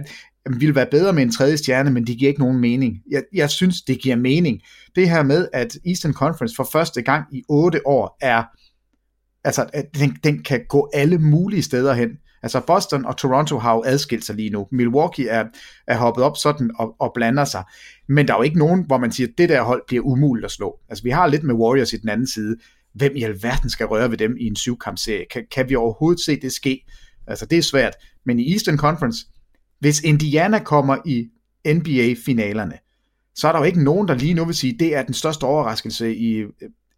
vi vil være bedre med en tredje stjerne, men det giver ikke nogen mening. Jeg, jeg synes, det giver mening. Det her med, at Eastern Conference for første gang i otte år er, altså, at den, den kan gå alle mulige steder hen. Altså Boston og Toronto har jo adskilt sig lige nu. Milwaukee er, er hoppet op sådan og, og blander sig. Men der er jo ikke nogen, hvor man siger, at det der hold bliver umuligt at slå. Altså vi har lidt med Warriors i den anden side. Hvem i alverden skal røre ved dem i en syvkampserie? Kan, kan vi overhovedet se det ske? Altså det er svært. Men i Eastern Conference, hvis Indiana kommer i NBA-finalerne, så er der jo ikke nogen, der lige nu vil sige, at det er den største overraskelse i øh,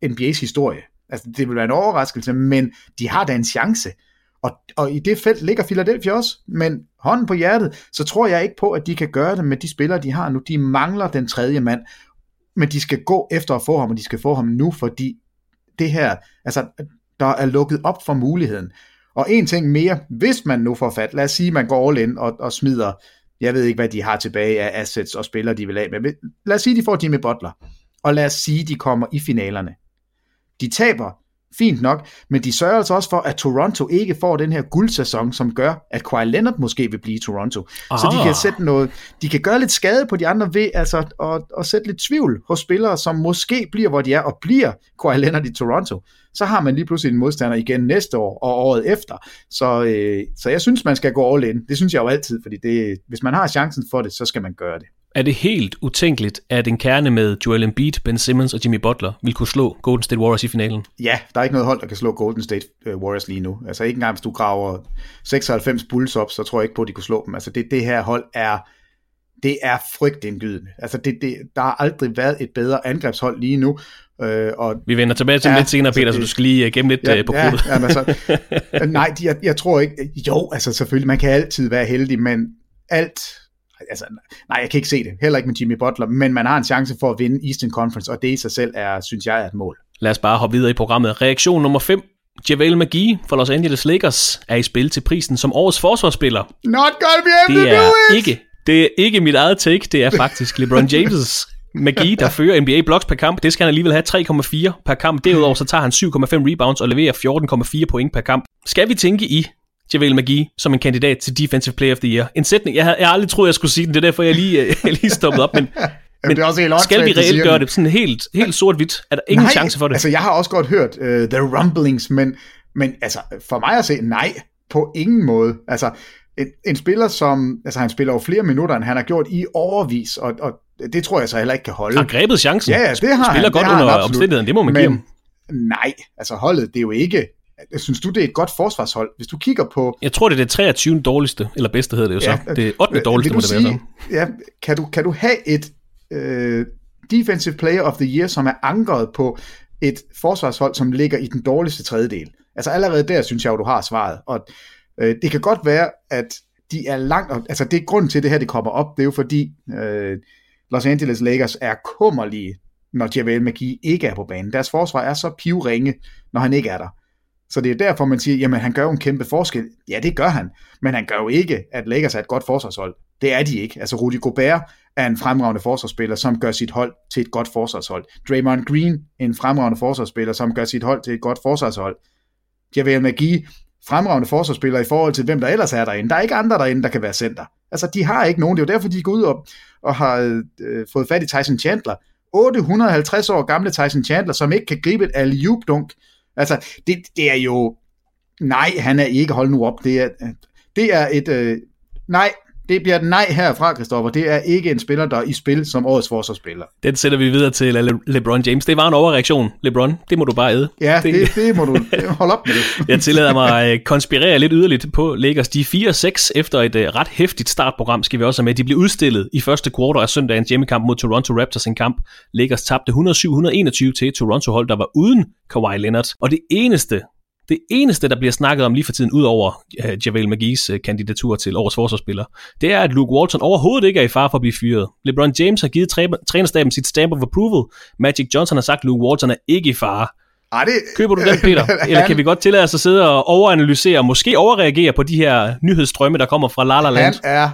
NBA's historie. Altså, det vil være en overraskelse, men de har da en chance. Og, og i det felt ligger Philadelphia også, men hånden på hjertet, så tror jeg ikke på, at de kan gøre det med de spillere, de har nu. De mangler den tredje mand, men de skal gå efter at få ham, og de skal få ham nu, fordi det her, altså, der er lukket op for muligheden. Og en ting mere, hvis man nu får fat, lad os sige, man går all in og, og smider, jeg ved ikke, hvad de har tilbage af assets og spillere, de vil af med. Lad os sige, de får Jimmy Butler, og lad os sige, de kommer i finalerne. De taber, fint nok, men de sørger altså også for, at Toronto ikke får den her guldsæson, som gør, at Kawhi Leonard måske vil blive i Toronto. Aha. Så de kan sætte noget, de kan gøre lidt skade på de andre ved altså at, at sætte lidt tvivl hos spillere, som måske bliver, hvor de er, og bliver Kawhi Leonard i Toronto. Så har man lige pludselig en modstander igen næste år og året efter. Så, øh, så jeg synes, man skal gå all in. Det synes jeg jo altid, fordi det, hvis man har chancen for det, så skal man gøre det. Er det helt utænkeligt, at en kerne med Joel Embiid, Ben Simmons og Jimmy Butler vil kunne slå Golden State Warriors i finalen? Ja, der er ikke noget hold, der kan slå Golden State øh, Warriors lige nu. Altså ikke engang, hvis du graver 96 Bulls op, så tror jeg ikke på, at de kunne slå dem. Altså det, det her hold er, det er frygtindgydende. Altså det, det, der har aldrig været et bedre angrebshold lige nu. Øh, og, Vi vender tilbage til ja, lidt senere, Peter, det, så du skal lige øh, gemme lidt ja, øh, på krudtet. Ja, altså, nej, jeg, jeg tror ikke, jo, altså selvfølgelig, man kan altid være heldig, men alt altså, nej, jeg kan ikke se det. Heller ikke med Jimmy Butler, men man har en chance for at vinde Eastern Conference, og det i sig selv er, synes jeg, er et mål. Lad os bare hoppe videre i programmet. Reaktion nummer 5. JaVale McGee fra Los Angeles Lakers er i spil til prisen som årets forsvarsspiller. Not gonna be able det to do it! Ikke, det er ikke mit eget take, det er faktisk LeBron James' McGee, der fører NBA blocks per kamp. Det skal han alligevel have 3,4 per kamp. Derudover så tager han 7,5 rebounds og leverer 14,4 point per kamp. Skal vi tænke i JaVale McGee som en kandidat til Defensive Player of the Year. En sætning, jeg har, jeg aldrig troet, jeg skulle sige den, det er derfor, jeg lige, jeg lige stoppet op, men, men det er også helt skal vi reelt gøre det sådan helt, helt sort-hvidt? Er der ingen nej, chance for det? altså jeg har også godt hørt uh, The Rumblings, men, men altså for mig at se, nej, på ingen måde. Altså en, en spiller, som, altså han spiller jo flere minutter, end han har gjort i overvis, og, og det tror jeg så heller ikke kan holde. Han grebet chancen. Ja, det har Spiller han, godt det har under omstændigheden, det må man men, give ham. Nej, altså holdet, det er jo ikke Synes du, det er et godt forsvarshold? Hvis du kigger på... Jeg tror, det er det 23. dårligste, eller bedste hedder det jo ja, så. Det er 8. dårligste, må det sige, være så. Ja, kan du, kan du have et øh, Defensive Player of the Year, som er ankeret på et forsvarshold, som ligger i den dårligste tredjedel? Altså allerede der synes jeg jo, du har svaret. Og øh, det kan godt være, at de er langt... Altså det er grunden til, at det her det kommer op, det er jo fordi øh, Los Angeles Lakers er kummerlige, når JaVale McGee ikke er på banen. Deres forsvar er så pivringe, når han ikke er der. Så det er derfor, man siger, jamen han gør jo en kæmpe forskel. Ja, det gør han. Men han gør jo ikke, at Lakers er et godt forsvarshold. Det er de ikke. Altså Rudy Gobert er en fremragende forsvarsspiller, som gør sit hold til et godt forsvarshold. Draymond Green, en fremragende forsvarsspiller, som gør sit hold til et godt forsvarshold. Javel McGee, fremragende forsvarsspiller i forhold til, hvem der ellers er derinde. Der er ikke andre derinde, der kan være center. Altså, de har ikke nogen. Det er jo derfor, de går ud og, og har øh, fået fat i Tyson Chandler. 850 år gamle Tyson Chandler, som ikke kan gribe et alley dunk Altså, det, det er jo... Nej, han er ikke, hold nu op. Det er, øh, det er et... Øh, nej, det bliver et nej herfra, Christoffer. Det er ikke en spiller, der er i spil som årets forsvarsspiller. Den sætter vi videre til Le- LeBron James. Det var en overreaktion, LeBron. Det må du bare æde. Ja, det, det, det må du holde op med det. jeg tillader mig at konspirere lidt yderligt på Lakers. De 4-6 efter et uh, ret hæftigt startprogram, skal vi også have med. De blev udstillet i første kvartal af søndagens hjemmekamp mod Toronto Raptors en kamp. Lakers tabte 107-121 til Toronto-hold, der var uden Kawhi Leonard. Og det eneste, det eneste, der bliver snakket om lige for tiden, ud over uh, Javel Magis uh, kandidatur til årets forsvarsspiller, det er, at Luke Walton overhovedet ikke er i far for at blive fyret. LeBron James har givet træ- trænerstaben sit stamp of approval. Magic Johnson har sagt, at Luke Walton er ikke i fare. Ej, det, Køber du den, Peter? Eller kan vi godt tillade os at sidde og overanalysere, måske overreagere på de her nyhedsstrømme, der kommer fra La La Land? Han er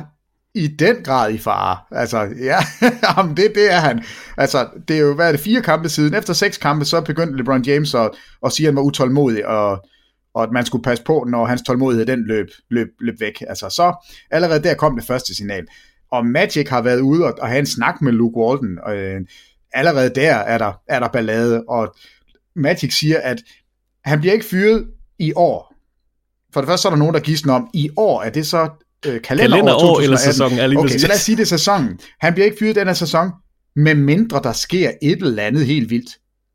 i den grad i fare. Altså, ja, jamen det, det er han. Altså, det er jo, hvad er det, fire kampe siden. Efter seks kampe, så begyndte LeBron James at, at sige, at han var utålmodig, og, og at man skulle passe på, når hans tålmodighed den løb, løb, løb væk. Altså, så allerede der kom det første signal. Og Magic har været ude og, og have en snak med Luke Walton, og øh, allerede der er der, er der ballade, og Magic siger, at han bliver ikke fyret i år. For det første så er der nogen, der gidsner om, i år er det så øh, kalenderår, kalenderår eller sæson. Er lige okay, så lad os sige, det er sæsonen. Han bliver ikke fyret den her sæson, med mindre der sker et eller andet helt vildt.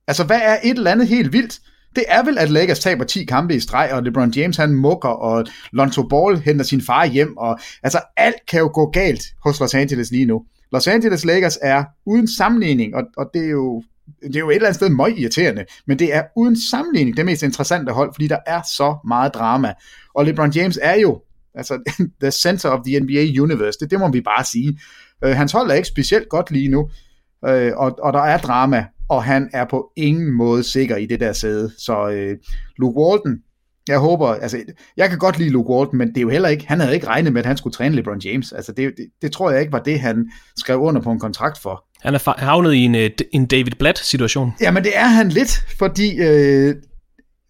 Altså, hvad er et eller andet helt vildt? Det er vel, at Lakers taber 10 kampe i streg, og LeBron James han mukker, og Lonzo Ball henter sin far hjem, og altså alt kan jo gå galt hos Los Angeles lige nu. Los Angeles Lakers er uden sammenligning, og, og det er jo det er jo et eller andet sted meget irriterende, men det er uden sammenligning det mest interessante hold, fordi der er så meget drama. Og LeBron James er jo altså the center of the NBA universe, det, det må vi bare sige. Uh, hans hold er ikke specielt godt lige nu, uh, og, og der er drama, og han er på ingen måde sikker i det der sæde. Så uh, Luke Walton, jeg håber, altså, jeg kan godt lide Luke Walton, men det er jo heller ikke, han havde ikke regnet med, at han skulle træne LeBron James. Altså, det, det, det tror jeg ikke var det, han skrev under på en kontrakt for. Han er havnet i en, øh, en David Blatt-situation. Jamen, det er han lidt, fordi, øh,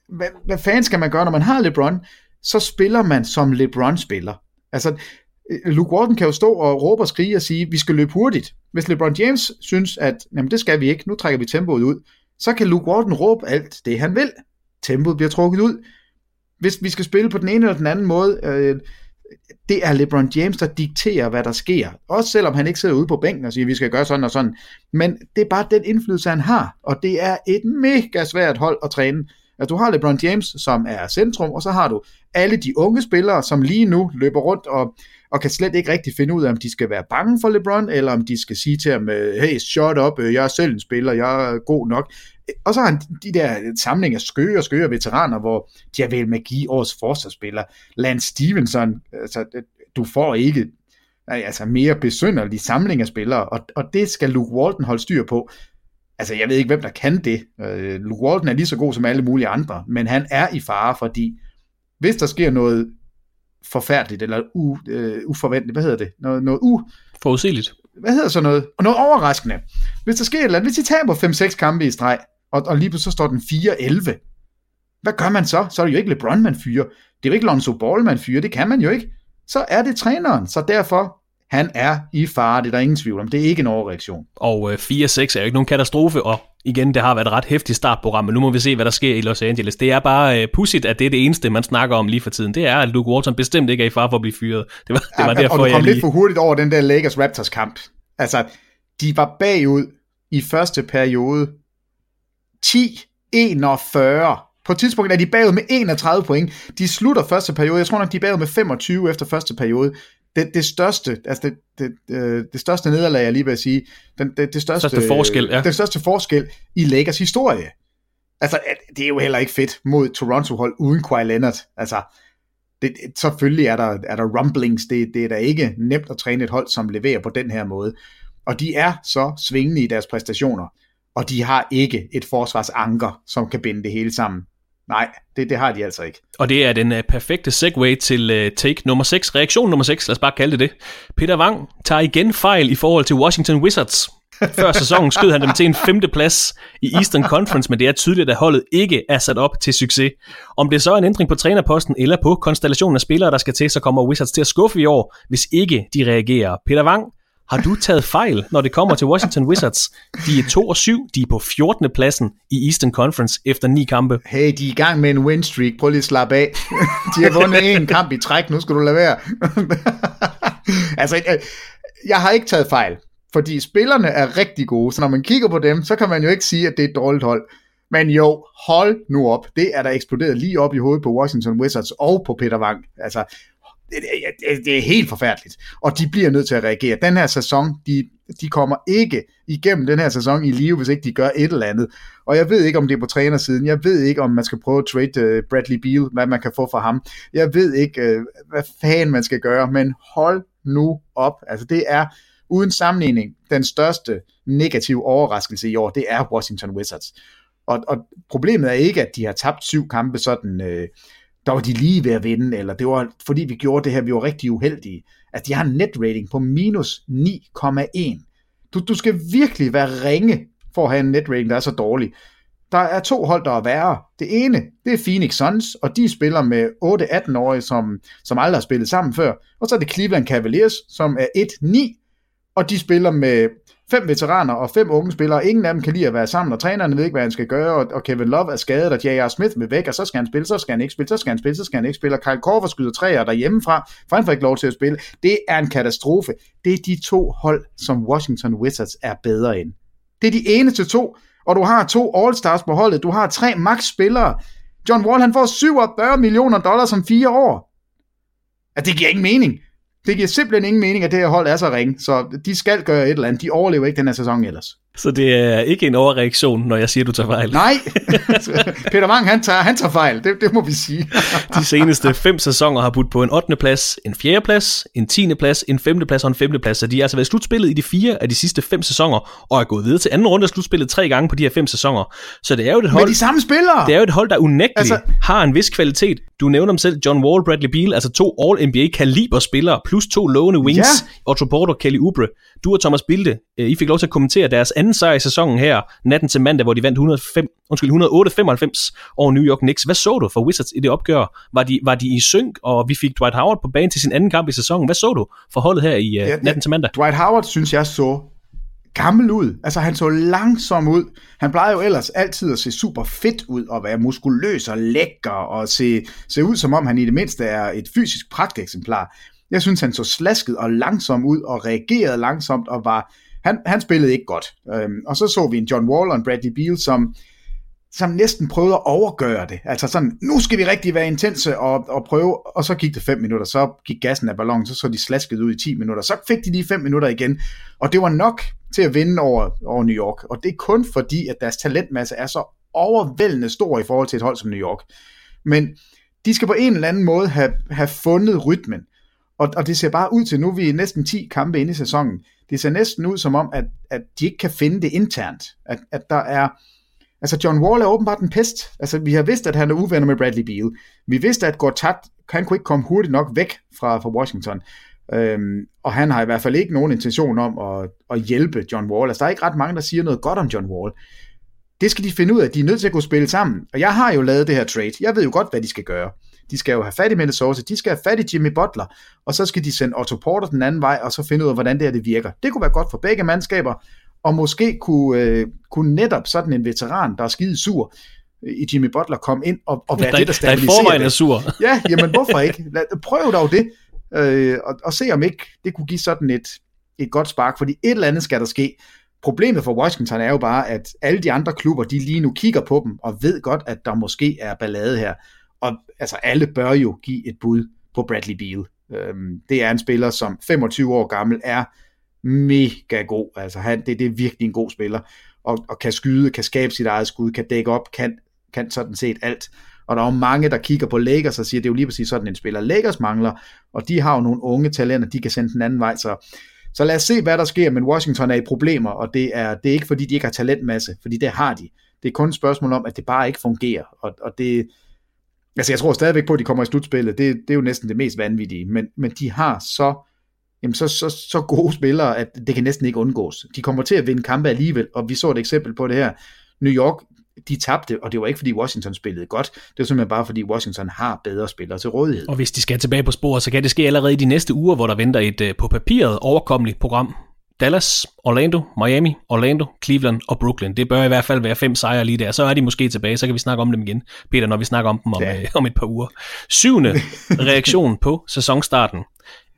hvad, hvad fanden skal man gøre, når man har LeBron? Så spiller man, som LeBron spiller. Altså, øh, Luke Walton kan jo stå og råbe og skrige og sige, vi skal løbe hurtigt. Hvis LeBron James synes, at jamen, det skal vi ikke, nu trækker vi tempoet ud, så kan Luke Walton råbe alt det, han vil. Tempoet bliver trukket ud hvis vi skal spille på den ene eller den anden måde, øh, det er LeBron James, der dikterer, hvad der sker. Også selvom han ikke sidder ude på bænken og siger, vi skal gøre sådan og sådan. Men det er bare den indflydelse, han har. Og det er et mega svært hold at træne. Altså, du har LeBron James, som er centrum, og så har du alle de unge spillere, som lige nu løber rundt og, og kan slet ikke rigtig finde ud af, om de skal være bange for LeBron, eller om de skal sige til ham, øh, hey, shut up, øh, jeg er selv en spiller, jeg er god nok og så har han de der samling af skøre og skøre veteraner, hvor Javel McGee, årets forsvarsspiller, Lance Stevenson, altså, øh, du får ikke altså mere besynderlig samling af spillere, og, og det skal Luke Walton holde styr på. Altså, jeg ved ikke, hvem der kan det. Uh, Luke Walton er lige så god som alle mulige andre, men han er i fare, fordi hvis der sker noget forfærdeligt, eller u, uh, uforventeligt, hvad hedder det? Noget, noget u... Forudsigeligt. Hvad hedder så noget? Og noget overraskende. Hvis der sker et eller andet, hvis de taber 5-6 kampe i streg, og, og lige pludselig så står den 4-11. Hvad gør man så? Så er det jo ikke LeBron, man fyrer. Det er jo ikke Lonzo Ball, man fyrer. Det kan man jo ikke. Så er det træneren. Så derfor, han er i fare. Det er der ingen tvivl om. Det er ikke en overreaktion. Og øh, 4-6 er jo ikke nogen katastrofe, og igen, det har været et ret hæftigt startprogram, men nu må vi se, hvad der sker i Los Angeles. Det er bare øh, pudsigt, at det er det eneste, man snakker om lige for tiden. Det er, at Luke Walton bestemt ikke er i fare for at blive fyret. Det var, det var ja, derfor, og du kom jeg lige... lidt for hurtigt over den der Lakers-Raptors kamp. Altså, de var bagud i første periode 10-41. På et tidspunkt er de bagud med 31 point. De slutter første periode. Jeg tror nok, de er bagud med 25 efter første periode. Det, det største, altså det, det, det, øh, det største nederlag, jeg lige vil sige, den, det, det største, største forskel, ja. den største forskel i Lakers historie. Altså, det er jo heller ikke fedt mod Toronto-hold uden Kawhi Leonard. Altså, det, selvfølgelig er der, er der rumblings. Det, det er da ikke nemt at træne et hold, som leverer på den her måde. Og de er så svingende i deres præstationer og de har ikke et forsvarsanker, som kan binde det hele sammen. Nej, det, det har de altså ikke. Og det er den uh, perfekte segue til uh, take nummer 6, reaktion nummer 6, lad os bare kalde det det. Peter Wang tager igen fejl i forhold til Washington Wizards. Før sæsonen skød han dem til en femte plads i Eastern Conference, men det er tydeligt, at holdet ikke er sat op til succes. Om det så er en ændring på trænerposten eller på konstellationen af spillere, der skal til, så kommer Wizards til at skuffe i år, hvis ikke de reagerer. Peter Wang har du taget fejl, når det kommer til Washington Wizards? De er 2 og 7, de er på 14. pladsen i Eastern Conference efter ni kampe. Hey, de er i gang med en win streak. Prøv lige at slappe af. De har vundet en kamp i træk, nu skal du lade være. altså, jeg har ikke taget fejl, fordi spillerne er rigtig gode, så når man kigger på dem, så kan man jo ikke sige, at det er et dårligt hold. Men jo, hold nu op. Det er der eksploderet lige op i hovedet på Washington Wizards og på Peter Wang. Altså, det, det, det er helt forfærdeligt. Og de bliver nødt til at reagere. Den her sæson, de, de kommer ikke igennem den her sæson i live, hvis ikke de gør et eller andet. Og jeg ved ikke, om det er på trænersiden. Jeg ved ikke, om man skal prøve at trade øh, Bradley Beal, hvad man kan få for ham. Jeg ved ikke, øh, hvad fanden man skal gøre, men hold nu op. Altså det er uden sammenligning den største negative overraskelse i år, det er Washington Wizards. Og, og problemet er ikke, at de har tabt syv kampe sådan... Øh, der var de lige ved at vinde, eller det var fordi vi gjorde det her, vi var rigtig uheldige. At de har en net rating på minus 9,1. Du, du skal virkelig være ringe for at have en net rating, der er så dårlig. Der er to hold, der er værre. Det ene, det er Phoenix Suns, og de spiller med 8-18-årige, som, som aldrig har spillet sammen før. Og så er det Cleveland Cavaliers, som er 1-9, og de spiller med fem veteraner og fem unge spillere. Ingen af dem kan lide at være sammen, og trænerne ved ikke, hvad han skal gøre, og Kevin Love er skadet, og J.R. Smith vil væk, og så skal han spille, så skal han ikke spille, så skal han spille, så skal han ikke spille, og Kyle Korver skyder træer derhjemmefra, for han får ikke lov til at spille. Det er en katastrofe. Det er de to hold, som Washington Wizards er bedre end. Det er de eneste to, og du har to All-Stars på holdet, du har tre max-spillere. John Wall, han får 47 millioner dollars om fire år. At det giver ingen mening. Det giver simpelthen ingen mening, at det her hold er så ringe, så de skal gøre et eller andet. De overlever ikke den her sæson ellers. Så det er ikke en overreaktion, når jeg siger, du tager fejl. Nej, Peter Wang, han tager, han tager fejl, det, det må vi sige. De seneste fem sæsoner har budt på en 8. plads, en 4. plads, en 10. plads, en 5. plads og en 5. plads. Så de har altså været slutspillet i de fire af de sidste fem sæsoner, og er gået videre til anden runde af slutspillet tre gange på de her fem sæsoner. Så det er jo et hold... Med de samme spillere! Det er jo et hold, der unægteligt altså... har en vis kvalitet. Du nævner dem selv, John Wall, Bradley Beal, altså to All-NBA-kaliber spillere, plus to lovende wings, ja. Otto Porter, Kelly Oubre. Du og Thomas Bilde, øh, I fik lov til at kommentere deres anden sejr i sæsonen her, natten til mandag, hvor de vandt 105, undskyld, 108-95 over New York Knicks. Hvad så du for Wizards i det opgør? Var de, var de i synk, og vi fik Dwight Howard på banen til sin anden kamp i sæsonen. Hvad så du for holdet her i uh, ja, natten til mandag? Dwight Howard synes jeg så gammel ud. Altså han så langsom ud. Han plejer jo ellers altid at se super fedt ud og være muskuløs og lækker og se, se ud som om han i det mindste er et fysisk pragteksemplar. Jeg synes han så slasket og langsom ud og reagerede langsomt og var han, han spillede ikke godt. Øhm, og så så vi en John Wall og en Bradley Beal, som, som næsten prøvede at overgøre det. Altså sådan, nu skal vi rigtig være intense og, og prøve, og så gik det 5 minutter, så gik gassen af ballonen, så så de slasket ud i 10 minutter, så fik de lige 5 minutter igen, og det var nok til at vinde over, over New York, og det er kun fordi, at deres talentmasse er så overvældende stor i forhold til et hold som New York. Men de skal på en eller anden måde have, have fundet rytmen, og, og det ser bare ud til, nu er vi næsten 10 kampe inde i sæsonen, det ser næsten ud som om, at, at de ikke kan finde det internt, at, at der er, Altså John Wall er åbenbart en pest. Altså vi har vidst, at han er uvenner med Bradley Beal. Vi vidste, at Gortat, han kunne ikke komme hurtigt nok væk fra, fra Washington. Øhm, og han har i hvert fald ikke nogen intention om at, at hjælpe John Wall. Altså der er ikke ret mange, der siger noget godt om John Wall. Det skal de finde ud af. De er nødt til at kunne spille sammen. Og jeg har jo lavet det her trade. Jeg ved jo godt, hvad de skal gøre. De skal jo have fat i Minnesota, de skal have fat i Jimmy Butler, og så skal de sende Otto Porter den anden vej, og så finde ud af, hvordan det her det virker. Det kunne være godt for begge mandskaber, og måske kunne, øh, kunne netop sådan en veteran, der er skide sur, øh, i Jimmy Butler komme ind og, og være der, det, der stabiliserer der er det. sur. Ja, jamen hvorfor ikke? Lad, prøv dog det, øh, og, og se om ikke det kunne give sådan et, et godt spark, fordi et eller andet skal der ske. Problemet for Washington er jo bare, at alle de andre klubber, de lige nu kigger på dem, og ved godt, at der måske er ballade her. Og altså alle bør jo give et bud på Bradley Beal. Øhm, det er en spiller, som 25 år gammel er mega god. Altså han, det, det er virkelig en god spiller, og, og kan skyde, kan skabe sit eget skud, kan dække op, kan, kan sådan set alt. Og der er jo mange, der kigger på Lakers og siger, det er jo lige præcis sådan en spiller, Lakers mangler, og de har jo nogle unge talenter, de kan sende den anden vej, så, så lad os se, hvad der sker, men Washington er i problemer, og det er, det er ikke fordi, de ikke har talentmasse, fordi det har de. Det er kun et spørgsmål om, at det bare ikke fungerer, og, og det, altså jeg tror stadigvæk på, at de kommer i slutspillet, det, det er jo næsten det mest vanvittige, men, men de har så jamen så, så, så gode spillere, at det kan næsten ikke undgås. De kommer til at vinde kampe alligevel, og vi så et eksempel på det her. New York, de tabte, og det var ikke fordi Washington spillede godt, det var simpelthen bare fordi Washington har bedre spillere til rådighed. Og hvis de skal tilbage på sporet, så kan det ske allerede i de næste uger, hvor der venter et øh, på papiret overkommeligt program. Dallas, Orlando, Miami, Orlando, Cleveland og Brooklyn. Det bør i hvert fald være fem sejre lige der. Så er de måske tilbage, så kan vi snakke om dem igen, Peter, når vi snakker om dem om, ja. øh, om et par uger. Syvende reaktion på sæsonstarten.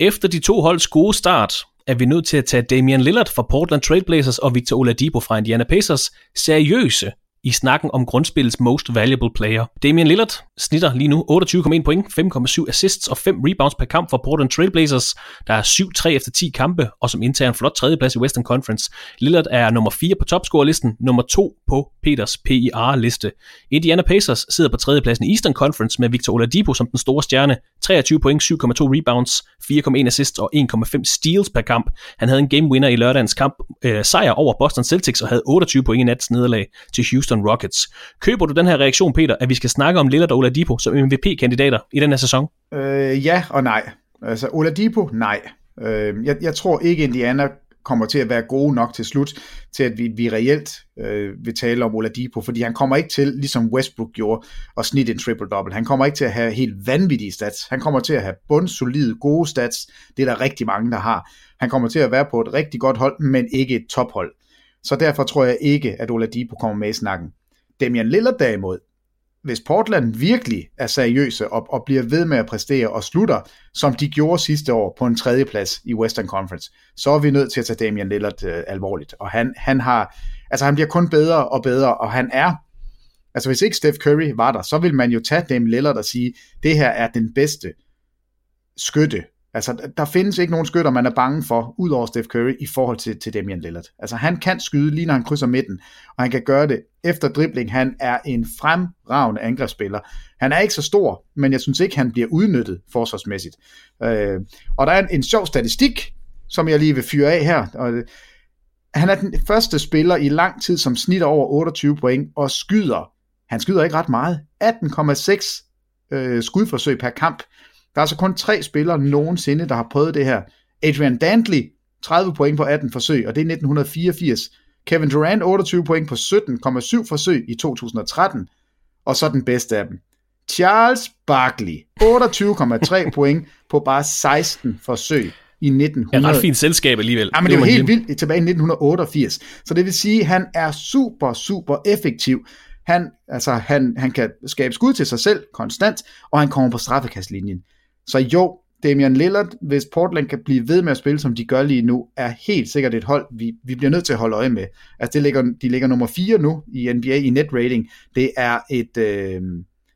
Efter de to holds gode start, er vi nødt til at tage Damian Lillard fra Portland Trailblazers og Victor Oladipo fra Indiana Pacers seriøse i snakken om grundspillets most valuable player. Damian Lillard snitter lige nu 28,1 point, 5,7 assists og 5 rebounds per kamp for Portland Trailblazers, der er 7-3 efter 10 kampe, og som indtager en flot tredjeplads i Western Conference. Lillard er nummer 4 på topscorerlisten, nummer 2 på Peters PIR-liste. Indiana Pacers sidder på tredjepladsen i Eastern Conference med Victor Oladipo som den store stjerne, 23 point, 7,2 rebounds, 4,1 assists og 1,5 steals per kamp. Han havde en game winner i lørdagens kamp, øh, sejr over Boston Celtics og havde 28 point i nats nederlag til Houston Rockets. Køber du den her reaktion, Peter, at vi skal snakke om Lillard og Oladipo som MVP-kandidater i den her sæson? Øh, ja og nej. Altså Oladipo, nej. Øh, jeg, jeg tror ikke, Indiana kommer til at være gode nok til slut, til at vi, vi reelt øh, vil tale om Oladipo, fordi han kommer ikke til, ligesom Westbrook gjorde, at snitte en triple-double. Han kommer ikke til at have helt vanvittige stats. Han kommer til at have bundsolide, gode stats. Det er der rigtig mange, der har. Han kommer til at være på et rigtig godt hold, men ikke et tophold. Så derfor tror jeg ikke, at Oladipo kommer med i snakken. Damian Lillard derimod, hvis Portland virkelig er seriøse og, og bliver ved med at præstere og slutter, som de gjorde sidste år på en tredjeplads i Western Conference, så er vi nødt til at tage Damian Lillard øh, alvorligt. Og han, han har, altså han bliver kun bedre og bedre, og han er, altså hvis ikke Steph Curry var der, så vil man jo tage Damian Lillard og sige, det her er den bedste skytte Altså, der findes ikke nogen skytter, man er bange for, ud over Steph Curry, i forhold til, til Damian Lillard. Altså, han kan skyde lige når han krydser midten, og han kan gøre det efter dribling. Han er en fremragende angrebsspiller. Han er ikke så stor, men jeg synes ikke, han bliver udnyttet forsvarsmæssigt. Øh, og der er en, en sjov statistik, som jeg lige vil fyre af her. Og, øh, han er den første spiller i lang tid, som snitter over 28 point, og skyder, han skyder ikke ret meget, 18,6 øh, skudforsøg per kamp. Der er altså kun tre spillere nogensinde, der har prøvet det her. Adrian Dantley, 30 point på 18 forsøg, og det er 1984. Kevin Durant, 28 point på 17,7 forsøg i 2013. Og så den bedste af dem. Charles Barkley, 28,3 point på bare 16 forsøg i 1900. Ja, ret fint selskab alligevel. Ja, men det, det var helt vildt tilbage i 1988. Så det vil sige, at han er super, super effektiv. Han, altså, han, han kan skabe skud til sig selv konstant, og han kommer på straffekastlinjen. Så jo, Damian Lillard, hvis Portland kan blive ved med at spille, som de gør lige nu, er helt sikkert et hold, vi, vi bliver nødt til at holde øje med. Altså, det ligger, de ligger nummer 4 nu i NBA i net rating. Det er et, øh,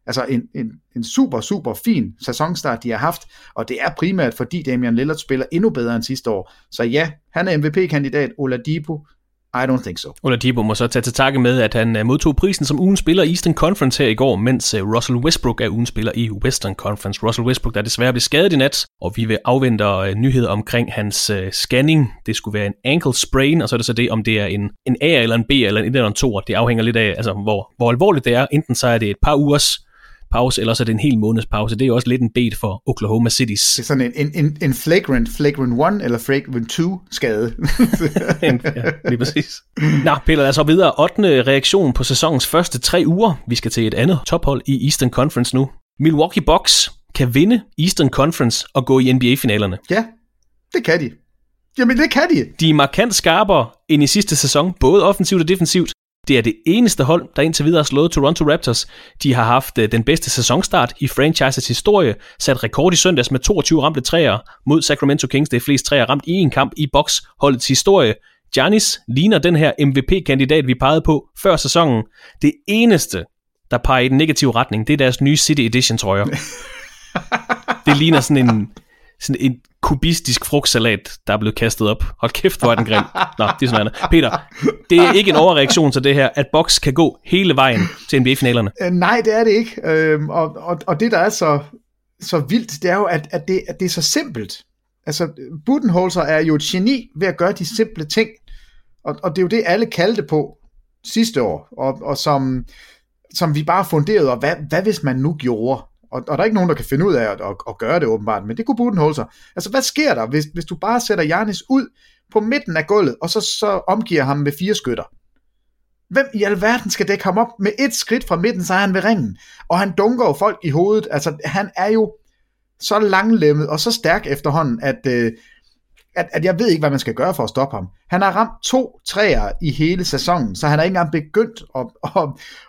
altså en, en, en super, super fin sæsonstart, de har haft, og det er primært, fordi Damian Lillard spiller endnu bedre end sidste år. Så ja, han er MVP-kandidat, Oladipo i don't think so. Oladipo må så tage til takke med, at han øh, modtog prisen som ugen spiller i Eastern Conference her i går, mens øh, Russell Westbrook er ugen spiller i Western Conference. Russell Westbrook, der desværre blev skadet i nat, og vi vil afvente øh, nyheder omkring hans scanning. Det skulle være en ankle sprain, og så er det så det, om det er en, en A eller en B eller en 1 eller en 2. Det afhænger lidt af, altså, hvor, hvor alvorligt det er. Enten så er det et par ugers pause, eller så er det en hel måneds pause. Det er jo også lidt en bet for Oklahoma Cities. Det er sådan en, en, en flagrant, flagrant 1 eller flagrant 2 skade. ja, lige præcis. Nå, Peter, lad os så videre. 8. reaktion på sæsonens første tre uger. Vi skal til et andet tophold i Eastern Conference nu. Milwaukee Bucks kan vinde Eastern Conference og gå i NBA-finalerne. Ja, det kan de. Jamen, det kan de. De er markant skarpere end i sidste sæson, både offensivt og defensivt. Det er det eneste hold, der indtil videre har slået Toronto Raptors. De har haft øh, den bedste sæsonstart i franchises historie, sat rekord i søndags med 22 ramte træer mod Sacramento Kings. Det er flest træer ramt i en kamp i box holdets historie. Giannis ligner den her MVP-kandidat, vi pegede på før sæsonen. Det eneste, der peger i den negative retning, det er deres nye City Edition trøjer. det ligner sådan en, sådan en kubistisk frugtsalat, der er blevet kastet op. Hold kæft, hvor er den grim. Nå, det er sådan noget Peter, det er ikke en overreaktion til det her, at Box kan gå hele vejen til NBA-finalerne. Øh, nej, det er det ikke. Øhm, og, og, og det, der er så, så vildt, det er jo, at, at, det, at det er så simpelt. Altså, Budenholzer er jo et geni ved at gøre de simple ting. Og, og det er jo det, alle kaldte på sidste år, og, og som, som vi bare funderede og hvad, hvad hvis man nu gjorde? Og, og der er ikke nogen, der kan finde ud af at, at, at gøre det åbenbart, men det kunne Budenholzer. Altså, hvad sker der, hvis, hvis du bare sætter Janis ud på midten af gulvet, og så, så omgiver ham med fire skytter? Hvem i alverden skal det komme op med et skridt fra midten, så er han ved ringen? Og han dunker jo folk i hovedet. Altså, han er jo så langlemmet og så stærk efterhånden, at, øh, at, at jeg ved ikke, hvad man skal gøre for at stoppe ham. Han har ramt to træer i hele sæsonen, så han har ikke engang begyndt at, at,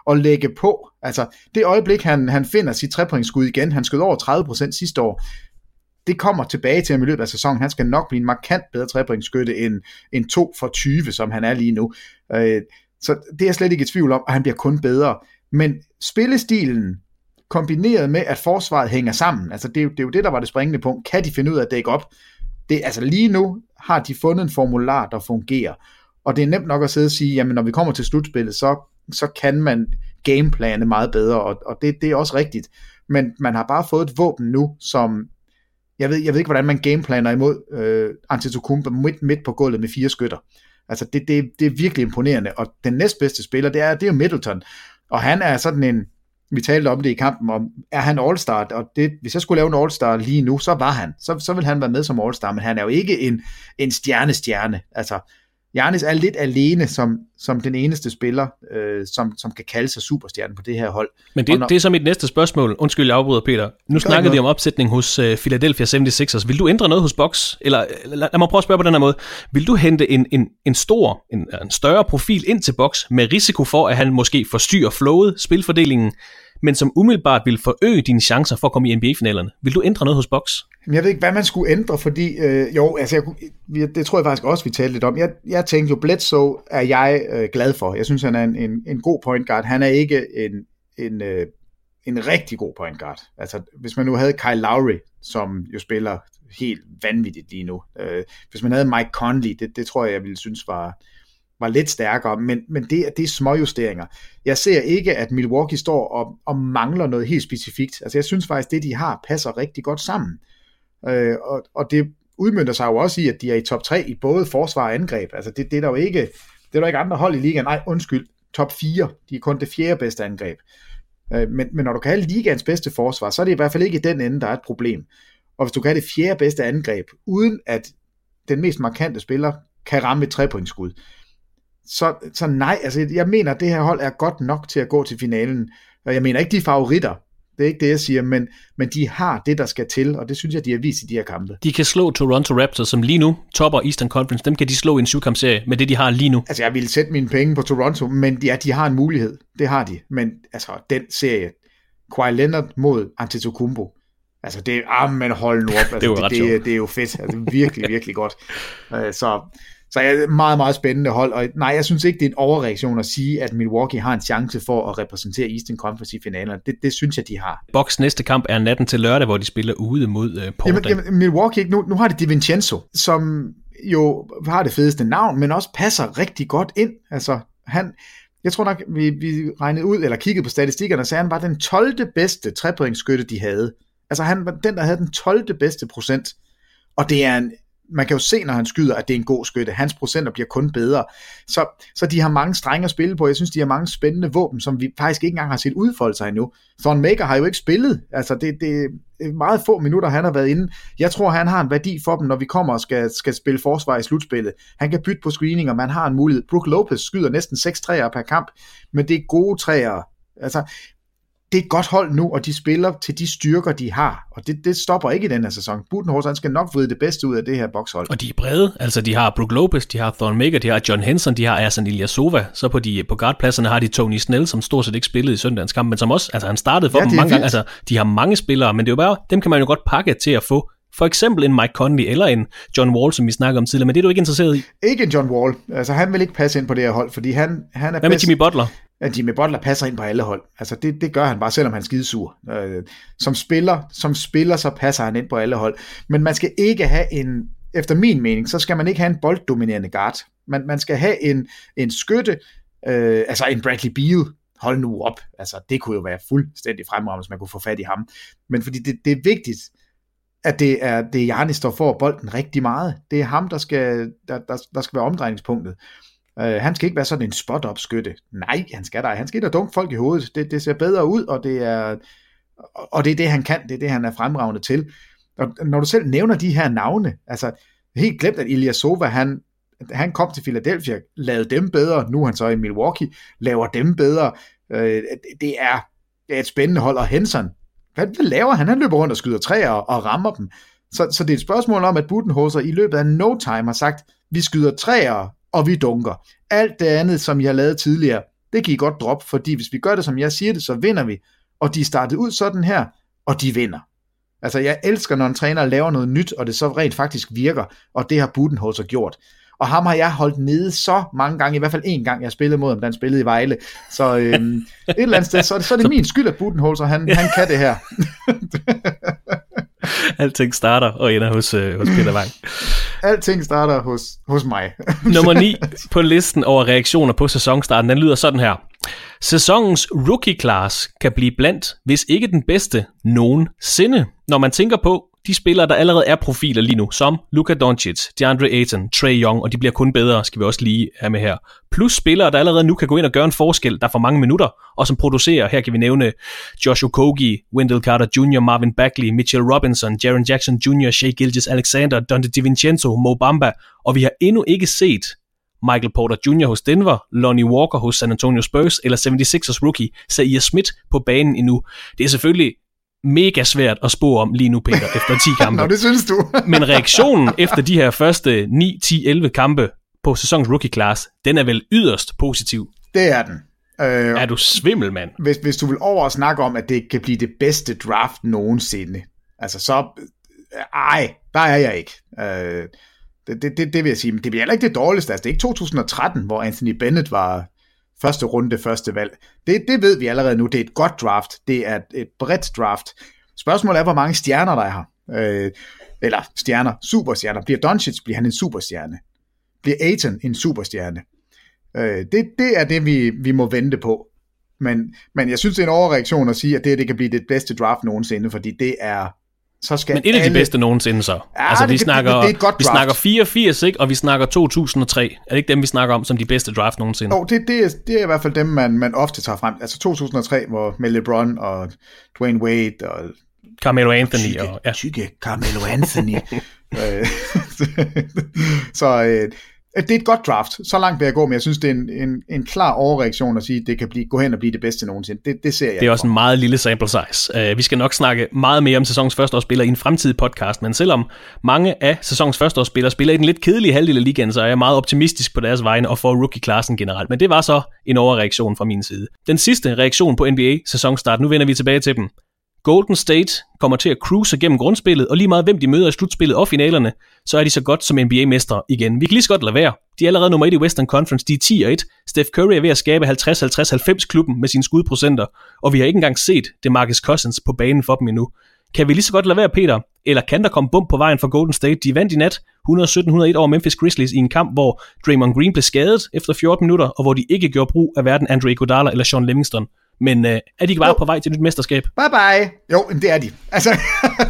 at lægge på. Altså, det øjeblik, han, han finder sit trepointsskud igen, han skød over 30% sidste år, det kommer tilbage til ham i løbet af sæsonen. Han skal nok blive en markant bedre trepointsskytte end, end 2 for 20, som han er lige nu. Øh, så det er jeg slet ikke i tvivl om, og han bliver kun bedre. Men spillestilen, kombineret med, at forsvaret hænger sammen, altså det det er jo det, der var det springende punkt. Kan de finde ud af at dække op? Det, altså lige nu har de fundet en formular, der fungerer. Og det er nemt nok at sidde og sige, jamen når vi kommer til slutspillet, så, så kan man gameplane meget bedre, og, og det, det er også rigtigt. Men man har bare fået et våben nu, som jeg ved, jeg ved ikke, hvordan man gameplaner imod øh, Antetokounmpo midt, midt på gulvet med fire skytter. Altså, det, det, det er virkelig imponerende. Og den næstbedste spiller, det er, det er Middleton. Og han er sådan en, vi talte om det i kampen, om er han All-Star, og det, hvis jeg skulle lave en All-Star lige nu, så var han. Så, så vil han være med som All-Star, men han er jo ikke en, en stjerne-stjerne. Altså, Janis er lidt alene som, som den eneste spiller, øh, som, som kan kalde sig superstjerne på det her hold. Men det, når... det er så mit næste spørgsmål. Undskyld, jeg afbryder, Peter. Nu snakkede vi om opsætning hos uh, Philadelphia 76ers. Vil du ændre noget hos Box? Eller lad, lad mig prøve at spørge på den her måde. Vil du hente en, en, en stor, en, en større profil ind til Box med risiko for, at han måske forstyrrer flowet, spilfordelingen, men som umiddelbart vil forøge dine chancer for at komme i NBA-finalerne? Vil du ændre noget hos Box? Jeg ved ikke, hvad man skulle ændre, fordi øh, jo, altså jeg, det tror jeg faktisk også, vi talte lidt om. Jeg, jeg tænkte jo, Bledsoe er jeg øh, glad for. Jeg synes, han er en, en, en god point guard. Han er ikke en, en, øh, en rigtig god point guard. Altså, hvis man nu havde Kyle Lowry, som jo spiller helt vanvittigt lige nu. Øh, hvis man havde Mike Conley, det, det tror jeg, jeg ville synes var, var lidt stærkere, men, men det, det er småjusteringer. Jeg ser ikke, at Milwaukee står og, og mangler noget helt specifikt. Altså jeg synes faktisk, det de har, passer rigtig godt sammen. Øh, og, og det udmyndter sig jo også i, at de er i top 3 i både forsvar og angreb. Altså det, det er der jo ikke, det er der ikke andre hold i ligaen. Nej, undskyld, top 4. De er kun det fjerde bedste angreb. Øh, men, men når du kan have ligaens bedste forsvar, så er det i hvert fald ikke i den ende, der er et problem. Og hvis du kan have det fjerde bedste angreb, uden at den mest markante spiller kan ramme et trepointskud, så, så nej, altså jeg mener, at det her hold er godt nok til at gå til finalen. Og jeg mener ikke, de er favoritter. Det er ikke det, jeg siger, men, men de har det, der skal til, og det synes jeg, de har vist i de her kampe. De kan slå Toronto Raptors, som lige nu topper Eastern Conference. Dem kan de slå i en syvkampserie med det, de har lige nu. Altså, jeg ville sætte mine penge på Toronto, men ja, de har en mulighed. Det har de. Men altså, den serie, Kawhi Leonard mod Antetokounmpo, Altså det er, ah, men hold nu op. Altså, det, er det, det, det, er jo fedt. Altså virkelig, virkelig godt. Uh, så så er meget, meget spændende hold, og nej, jeg synes ikke, det er en overreaktion at sige, at Milwaukee har en chance for at repræsentere Eastern Conference i finalerne. Det, det synes jeg, de har. Box næste kamp er natten til lørdag, hvor de spiller ude mod uh, Portland. Jamen, jamen, Milwaukee, nu, nu har de DiVincenzo, som jo har det fedeste navn, men også passer rigtig godt ind. Altså, han, jeg tror nok, vi, vi regnede ud, eller kiggede på statistikkerne, så han var den 12. bedste trepoingsskytte, de havde. Altså han var den, der havde den 12. bedste procent. Og det er en man kan jo se, når han skyder, at det er en god skytte. Hans procenter bliver kun bedre. Så, så de har mange strenge at spille på. Jeg synes, de har mange spændende våben, som vi faktisk ikke engang har set udfolde sig endnu. Thorn Maker har jo ikke spillet. Altså, det, det er meget få minutter, han har været inde. Jeg tror, han har en værdi for dem, når vi kommer og skal, skal spille forsvar i slutspillet. Han kan bytte på screening, og man har en mulighed. Brook Lopez skyder næsten 6 træer per kamp, men det er gode træer. Altså, det er et godt hold nu, og de spiller til de styrker, de har. Og det, det stopper ikke i den her sæson. Budenhorst, han skal nok få det bedste ud af det her bokshold. Og de er brede. Altså, de har Brook Lopez, de har Thorn Maker, de har John Henson, de har Ersan Ilyasova. Så på, de, på guardpladserne har de Tony Snell, som stort set ikke spillede i søndagens kamp, men som også, altså han startede for ja, dem mange gange. Altså, de har mange spillere, men det er jo bare, dem kan man jo godt pakke til at få for eksempel en Mike Conley eller en John Wall, som vi snakker om tidligere, men det er du ikke interesseret i? Ikke en John Wall. Altså, han vil ikke passe ind på det her hold, fordi han, han er Hvad med Jimmy Butler? at Jimmy Butler passer ind på alle hold. Altså det, det gør han bare, selvom han er skidesur. Øh, som, spiller, som spiller, så passer han ind på alle hold. Men man skal ikke have en, efter min mening, så skal man ikke have en bolddominerende guard. Man, man skal have en, en skytte, øh, altså en Bradley Beal, hold nu op. Altså det kunne jo være fuldstændig fremragende, hvis man kunne få fat i ham. Men fordi det, det er vigtigt, at det er, det er Janis, der får bolden rigtig meget. Det er ham, der skal, der, der, der skal være omdrejningspunktet. Uh, han skal ikke være sådan en spot-up skytte. Nej, han skal der. Han skal ikke dunke folk i hovedet. Det, det ser bedre ud, og det er og det er det, han kan. Det er det, han er fremragende til. Og når du selv nævner de her navne, altså helt glemt, at Ilyasova, han, han kom til Philadelphia, lavede dem bedre, nu er han så i Milwaukee, laver dem bedre. Uh, det, er, det er et spændende hold, og Henson, hvad, hvad laver han? Han løber rundt og skyder træer og, og rammer dem. Så, så det er et spørgsmål om, at Budenhoser i løbet af no time har sagt, vi skyder træer og vi dunker. Alt det andet, som jeg har lavet tidligere, det kan I godt droppe, fordi hvis vi gør det, som jeg siger det, så vinder vi. Og de startede ud sådan her, og de vinder. Altså, jeg elsker, når en træner laver noget nyt, og det så rent faktisk virker, og det har Budenholzer gjort. Og ham har jeg holdt nede så mange gange, i hvert fald en gang, jeg spillede mod ham, da han spillede i Vejle. Så øhm, et eller andet sted, så er det, så er det min skyld, at Budenholzer, han, han kan det her. Alting starter og ender hos, øh, hos Peter Wang. Alting starter hos, hos mig. Nummer 9 på listen over reaktioner på sæsonstarten, den lyder sådan her. Sæsonens rookie class kan blive blandt, hvis ikke den bedste, nogensinde. Når man tænker på, de spillere, der allerede er profiler lige nu, som Luka Doncic, DeAndre Ayton, Trey Young, og de bliver kun bedre, skal vi også lige have med her. Plus spillere, der allerede nu kan gå ind og gøre en forskel, der får mange minutter, og som producerer, her kan vi nævne Josh Okogie, Wendell Carter Jr., Marvin Bagley, Mitchell Robinson, Jaron Jackson Jr., Shea Gilgis Alexander, Dante DiVincenzo, Mo Bamba, og vi har endnu ikke set Michael Porter Jr. hos Denver, Lonnie Walker hos San Antonio Spurs, eller 76ers rookie Zaire Smith på banen endnu. Det er selvfølgelig mega svært at spå om lige nu, Peter, efter 10 kampe. Nå, det synes du. Men reaktionen efter de her første 9, 10, 11 kampe på sæsonens rookie class, den er vel yderst positiv. Det er den. Øh, er du svimmel, mand? Hvis, hvis du vil over at snakke om, at det kan blive det bedste draft nogensinde, altså så, ej, der er jeg ikke. Øh, det, det, det, det vil jeg sige. Men det bliver heller ikke det dårligste. Altså, det er ikke 2013, hvor Anthony Bennett var første runde, første valg. Det, det ved vi allerede nu. Det er et godt draft. Det er et bredt draft. Spørgsmålet er, hvor mange stjerner der er her. Øh, eller stjerner, superstjerner. Bliver Doncic, bliver han en superstjerne. Bliver Aiton en superstjerne. Øh, det, det er det, vi, vi må vente på. Men, men jeg synes, det er en overreaktion at sige, at det, det kan blive det bedste draft nogensinde, fordi det er så skal Men et af alle... de bedste nogensinde så. Ja, altså, det, vi snakker, det, det er et godt vi snakker 84, ikke? og vi snakker 2003. Er det ikke dem, vi snakker om som de bedste draft nogensinde? Jo, det, det, er, det er i hvert fald dem, man, man ofte tager frem. Altså 2003, hvor med LeBron og Dwayne Wade og... Carmelo Anthony. Tykke, og, ja. tykke Carmelo Anthony. Øh, så øh, det er et godt draft. Så langt vil jeg gå, men jeg synes, det er en, en, en klar overreaktion at sige, at det kan blive, gå hen og blive det bedste nogensinde. Det, det ser jeg Det er også en meget lille sample size. Uh, vi skal nok snakke meget mere om sæsonens førsteårsspillere i en fremtidig podcast, men selvom mange af sæsonens førsteårsspillere spiller i den lidt kedelige halvdel af ligaen, så er jeg meget optimistisk på deres vegne og for rookie-klassen generelt. Men det var så en overreaktion fra min side. Den sidste reaktion på NBA sæsonstart, nu vender vi tilbage til dem. Golden State kommer til at cruise gennem grundspillet, og lige meget hvem de møder i slutspillet og finalerne, så er de så godt som NBA-mestre igen. Vi kan lige så godt lade være. De er allerede nummer 1 i Western Conference, de er 10 og 1. Steph Curry er ved at skabe 50-50-90 klubben med sine skudprocenter, og vi har ikke engang set det Marcus Cousins på banen for dem endnu. Kan vi lige så godt lade være, Peter? Eller kan der komme bump på vejen for Golden State? De vandt i nat 117-101 over Memphis Grizzlies i en kamp, hvor Draymond Green blev skadet efter 14 minutter, og hvor de ikke gjorde brug af hverken Andre Iguodala eller Sean Livingston. Men øh, er de ikke bare jo. på vej til et nyt mesterskab? Bye bye. Jo, det er de. Altså,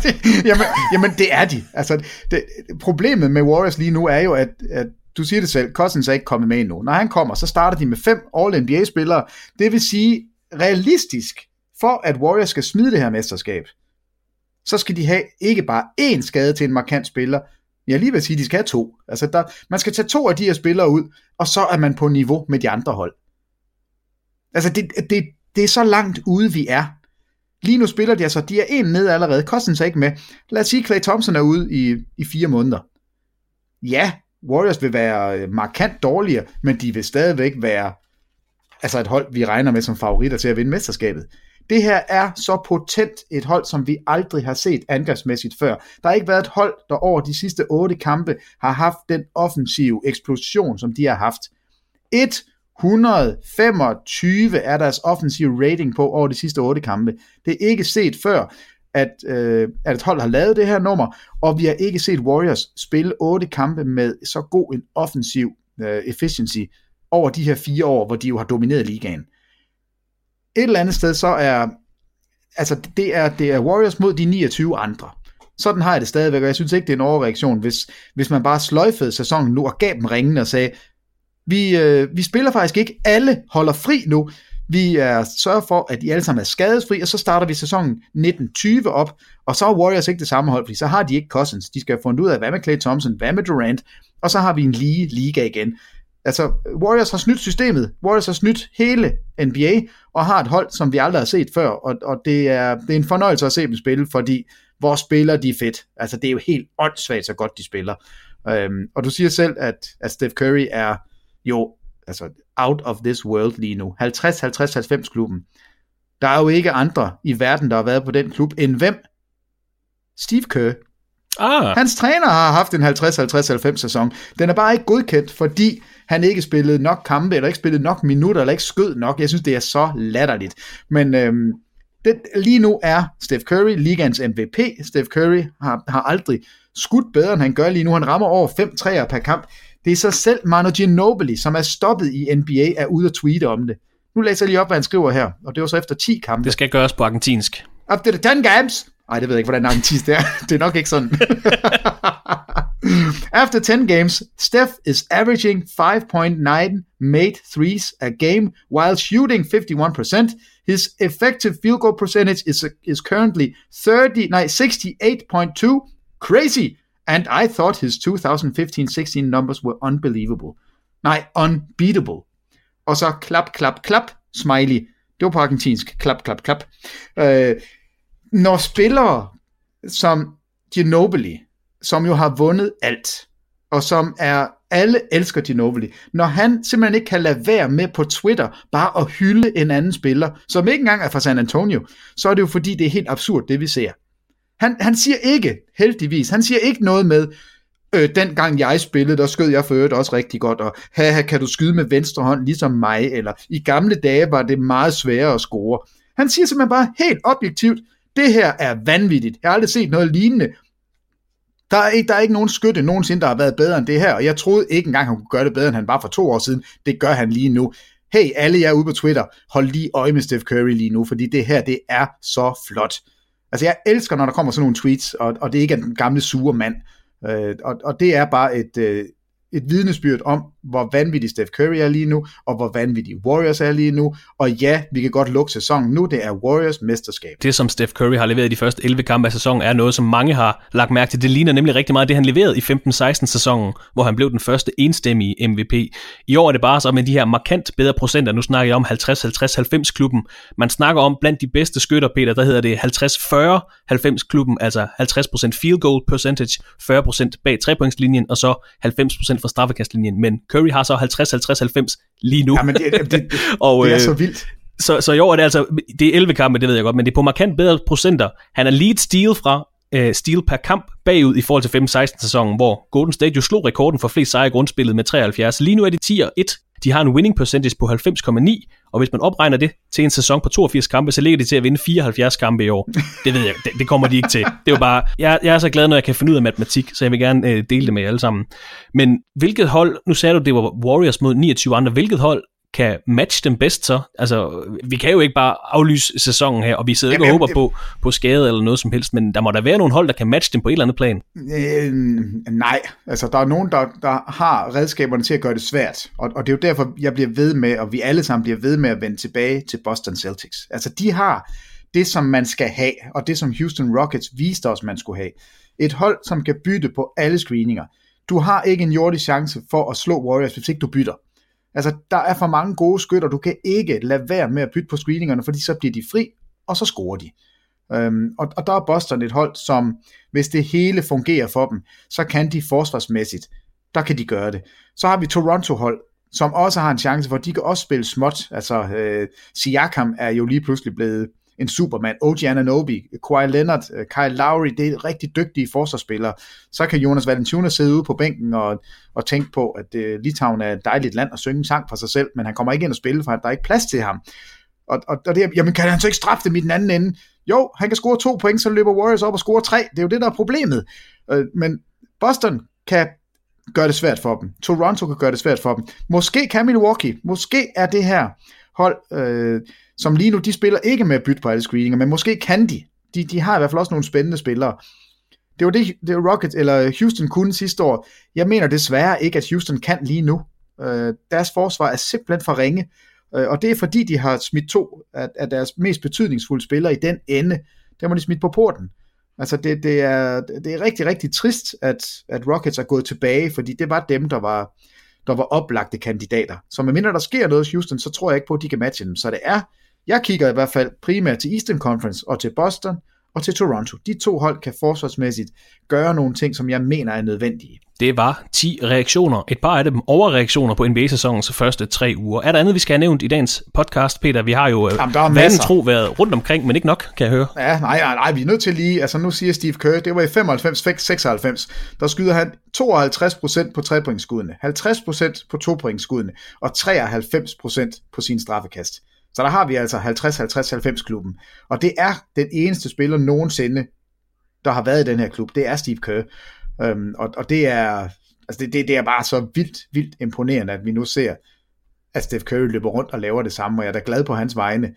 det, jamen, jamen, det er de. Altså, det, problemet med Warriors lige nu er jo, at, at du siger det selv, Cousins er ikke kommet med endnu. Når han kommer, så starter de med fem All-NBA-spillere. Det vil sige, realistisk, for at Warriors skal smide det her mesterskab, så skal de have ikke bare én skade til en markant spiller, jeg lige vil sige, at de skal have to. Altså, der, man skal tage to af de her spillere ud, og så er man på niveau med de andre hold. Altså, det, det, det er så langt ude, vi er. Lige nu spiller de altså, de er en ned allerede, Cousins er ikke med. Lad os sige, Clay Thompson er ude i, i fire måneder. Ja, Warriors vil være øh, markant dårligere, men de vil stadigvæk være altså et hold, vi regner med som favoritter til at vinde mesterskabet. Det her er så potent et hold, som vi aldrig har set angrebsmæssigt før. Der har ikke været et hold, der over de sidste otte kampe har haft den offensive eksplosion, som de har haft. Et 125 er deres offensive rating på over de sidste 8 kampe. Det er ikke set før, at, øh, at et hold har lavet det her nummer, og vi har ikke set Warriors spille 8 kampe med så god en offensiv øh, efficiency over de her fire år, hvor de jo har domineret ligaen. Et eller andet sted, så er, altså det er, det er Warriors mod de 29 andre. Sådan har jeg det stadigvæk, og jeg synes ikke, det er en overreaktion, hvis, hvis man bare sløjfede sæsonen nu og gav dem ringene og sagde, vi, øh, vi spiller faktisk ikke, alle holder fri nu, vi er sørger for, at de alle sammen er skadesfri, og så starter vi sæsonen 1920 op, og så er Warriors ikke det samme hold, fordi så har de ikke Cousins. De skal have fundet ud af, hvad med Clay Thompson, hvad med Durant, og så har vi en lige liga igen. Altså, Warriors har snydt systemet. Warriors har snydt hele NBA, og har et hold, som vi aldrig har set før, og, og det, er, det er en fornøjelse at se dem spille, fordi vores spillere, de er fedt. Altså, det er jo helt åndssvagt, så godt de spiller. Øhm, og du siger selv, at, at Steph Curry er jo altså out of this world lige nu. 50-50-90 klubben. Der er jo ikke andre i verden, der har været på den klub, end hvem? Steve Kerr. Ah. Hans træner har haft en 50-50-90 sæson. Den er bare ikke godkendt, fordi han ikke spillede nok kampe, eller ikke spillede nok minutter, eller ikke skød nok. Jeg synes, det er så latterligt. Men øhm, det, lige nu er Steph Curry ligands MVP. Steph Curry har, har aldrig skudt bedre, end han gør lige nu. Han rammer over 5 træer per kamp. Det er så selv Manu Ginobili, som er stoppet i NBA, er ude at tweete om det. Nu læser jeg lige op, hvad han skriver her, og det var så efter 10 kampe. Det skal gøres på argentinsk. After the 10 games. Ej, det ved jeg ikke, hvordan argentinsk det er. det er nok ikke sådan. After 10 games, Steph is averaging 5.9 made threes a game while shooting 51%. His effective field goal percentage is, is currently 30, no, 68.2. Crazy. And I thought his 2015-16 numbers were unbelievable. Nej, unbeatable. Og så klap, klap, klap, smiley. Det var på argentinsk. Klap, klap, klap. Øh, når spillere som Ginobili, som jo har vundet alt, og som er, alle elsker Ginobili, når han simpelthen ikke kan lade være med på Twitter, bare at hylde en anden spiller, som ikke engang er fra San Antonio, så er det jo fordi, det er helt absurd, det vi ser. Han, han siger ikke, heldigvis, han siger ikke noget med, øh, den gang jeg spillede, der skød jeg for øvrigt også rigtig godt, og haha, kan du skyde med venstre hånd ligesom mig, eller i gamle dage var det meget sværere at score. Han siger simpelthen bare helt objektivt, det her er vanvittigt. Jeg har aldrig set noget lignende. Der er, ikke, der er ikke nogen skytte nogensinde, der har været bedre end det her, og jeg troede ikke engang, han kunne gøre det bedre, end han var for to år siden. Det gør han lige nu. Hey, alle jer ude på Twitter, hold lige øje med Steph Curry lige nu, fordi det her, det er så flot. Altså, jeg elsker, når der kommer sådan nogle tweets, og, og det ikke er den gamle sure mand. Øh, og, og det er bare et, øh, et vidnesbyrd om, hvor vanvittig Steph Curry er lige nu, og hvor vanvittig Warriors er lige nu. Og ja, vi kan godt lukke sæsonen nu, det er Warriors mesterskab. Det, som Steph Curry har leveret i de første 11 kampe af sæsonen, er noget, som mange har lagt mærke til. Det ligner nemlig rigtig meget det, han leverede i 15-16 sæsonen, hvor han blev den første enstemmige MVP. I år er det bare så med de her markant bedre procenter. Nu snakker jeg om 50-50-90 klubben. Man snakker om blandt de bedste skytter, Peter, der hedder det 50-40-90 klubben, altså 50% field goal percentage, 40% bag trepointslinjen, og så 90% fra straffekastlinjen. Men Curry har så 50-50-90 lige nu. Ja, men det, det, det, og, det er øh, så vildt. Så, så i år er det altså, det er 11 kampe, det ved jeg godt, men det er på markant bedre procenter. Han er lead steal fra øh, steal per kamp bagud i forhold til 5-16 sæsonen, hvor Golden State jo slog rekorden for flest sejre i grundspillet med 73. Lige nu er det 10 og 1. De har en winning percentage på 90,9, og hvis man opregner det til en sæson på 82 kampe, så ligger de til at vinde 74 kampe i år. Det ved jeg, det, det kommer de ikke til. Det er jo bare, jeg, jeg er så glad, når jeg kan finde ud af matematik, så jeg vil gerne øh, dele det med jer alle sammen. Men hvilket hold, nu sagde du, det var Warriors mod 29 andre, hvilket hold kan matche dem bedst så. Altså, vi kan jo ikke bare aflyse sæsonen her, og vi sidder ikke og håber på, på skade eller noget som helst, men der må der være nogle hold, der kan matche dem på et eller andet plan. Øh, nej, altså der er nogen, der, der har redskaberne til at gøre det svært, og, og det er jo derfor, jeg bliver ved med, og vi alle sammen bliver ved med at vende tilbage til Boston Celtics. Altså de har det, som man skal have, og det, som Houston Rockets viste os, man skulle have. Et hold, som kan bytte på alle screeninger. Du har ikke en jordisk chance for at slå Warriors, hvis ikke du bytter. Altså, der er for mange gode skytter, du kan ikke lade være med at bytte på screeningerne, fordi så bliver de fri, og så scorer de. Øhm, og, og der er Boston et hold, som hvis det hele fungerer for dem, så kan de forsvarsmæssigt, der kan de gøre det. Så har vi Toronto-hold, som også har en chance for, de kan også spille småt. Altså, øh, Siakam er jo lige pludselig blevet en Superman, OG Ananobi, Kawhi Leonard, øh, Kyle Lowry, det er rigtig dygtige forsvarsspillere. Så kan Jonas Valanciunas sidde ude på bænken og, og tænke på, at uh, Litauen er et dejligt land at synge en sang for sig selv, men han kommer ikke ind og spille, for der er ikke plads til ham. Og, og, og det, jamen kan han så ikke straffe dem i den anden ende? Jo, han kan score to point, så løber Warriors op og score tre. Det er jo det, der er problemet. Uh, men Boston kan gøre det svært for dem. Toronto kan gøre det svært for dem. Måske kan Milwaukee. Måske er det her hold... Øh, som lige nu, de spiller ikke med at bytte på alle screeninger, men måske kan de. De, de har i hvert fald også nogle spændende spillere. Det var det, det Rockets, eller Houston kunne sidste år. Jeg mener desværre ikke, at Houston kan lige nu. Øh, deres forsvar er simpelthen for ringe, øh, og det er fordi, de har smidt to af, af deres mest betydningsfulde spillere i den ende. Der må de smidt på porten. Altså det, det, er, det er rigtig, rigtig trist, at, at Rockets er gået tilbage, fordi det var dem, der var, der var oplagte kandidater. Så medmindre der sker noget i Houston, så tror jeg ikke på, at de kan matche dem. Så det er jeg kigger i hvert fald primært til Eastern Conference og til Boston og til Toronto. De to hold kan forsvarsmæssigt gøre nogle ting, som jeg mener er nødvendige. Det var 10 reaktioner. Et par af dem overreaktioner på NBA-sæsonens første tre uger. Er der andet, vi skal have nævnt i dagens podcast, Peter? Vi har jo øh, Jamen, vanen tro været rundt omkring, men ikke nok, kan jeg høre. Ja, nej, nej, nej, vi er nødt til lige, altså nu siger Steve Kerr, det var i 95-96, der skyder han 52% på trepointsskuddene, 50% på topointsskuddene og 93% på sin straffekast. Så der har vi altså 50-50-90 klubben. Og det er den eneste spiller nogensinde, der har været i den her klub. Det er Steve Kerr. Um, og, og det er altså det, det, det er bare så vildt, vildt imponerende, at vi nu ser, at Steve Curry løber rundt og laver det samme, og jeg er da glad på hans vegne.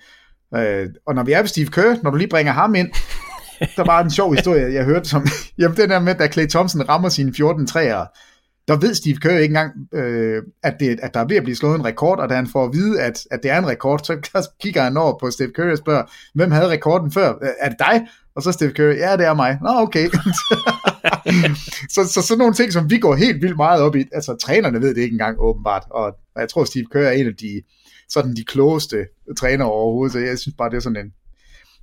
Uh, og når vi er ved Steve Kerr, når du lige bringer ham ind, der var en sjov historie, jeg hørte som, jamen den der med, da Clay Thompson rammer sine 14 træer, der ved Steve Kerr ikke engang, øh, at, det, at der er ved at blive slået en rekord, og da han får at vide, at, at det er en rekord, så kigger han over på Steve Kerr og spørger, hvem havde rekorden før? Er det dig? Og så Steve Kerr, ja, det er mig. Nå, okay. så, så sådan nogle ting, som vi går helt vildt meget op i, altså trænerne ved det ikke engang åbenbart, og, og jeg tror, Steve Kerr er en af de, sådan de klogeste trænere overhovedet, så jeg synes bare, det er sådan en,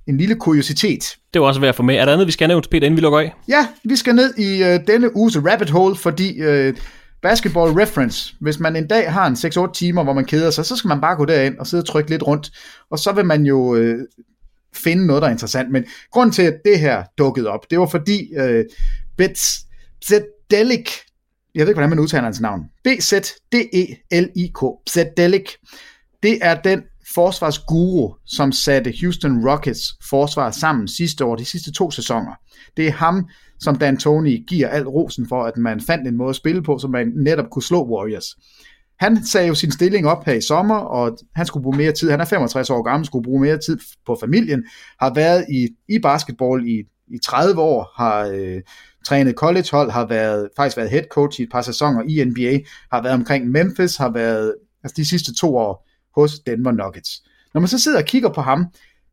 en lille kuriositet. Det var også værd at få med. Er der andet, vi skal nævne til Peter, inden vi lukker af? Ja, vi skal ned i øh, denne uges rabbit hole, fordi øh, Basketball Reference, hvis man en dag har en 6-8 timer, hvor man keder sig, så skal man bare gå derind og sidde og trykke lidt rundt, og så vil man jo øh, finde noget, der er interessant. Men grund til, at det her dukkede op, det var fordi øh, Bzdelik, jeg ved ikke, hvordan man udtaler hans navn, B-Z-D-E-L-I-K, Bzdelik, det er den forsvarsguru, som satte Houston Rockets forsvar sammen sidste år, de sidste to sæsoner. Det er ham, som Dan Tony giver al rosen for, at man fandt en måde at spille på, så man netop kunne slå Warriors. Han sagde jo sin stilling op her i sommer, og han skulle bruge mere tid. Han er 65 år gammel, skulle bruge mere tid på familien. Har været i, i basketball i, i 30 år, har øh, trænet collegehold, har været, faktisk været head coach i et par sæsoner i NBA, har været omkring Memphis, har været altså de sidste to år hos Denver Nuggets. Når man så sidder og kigger på ham,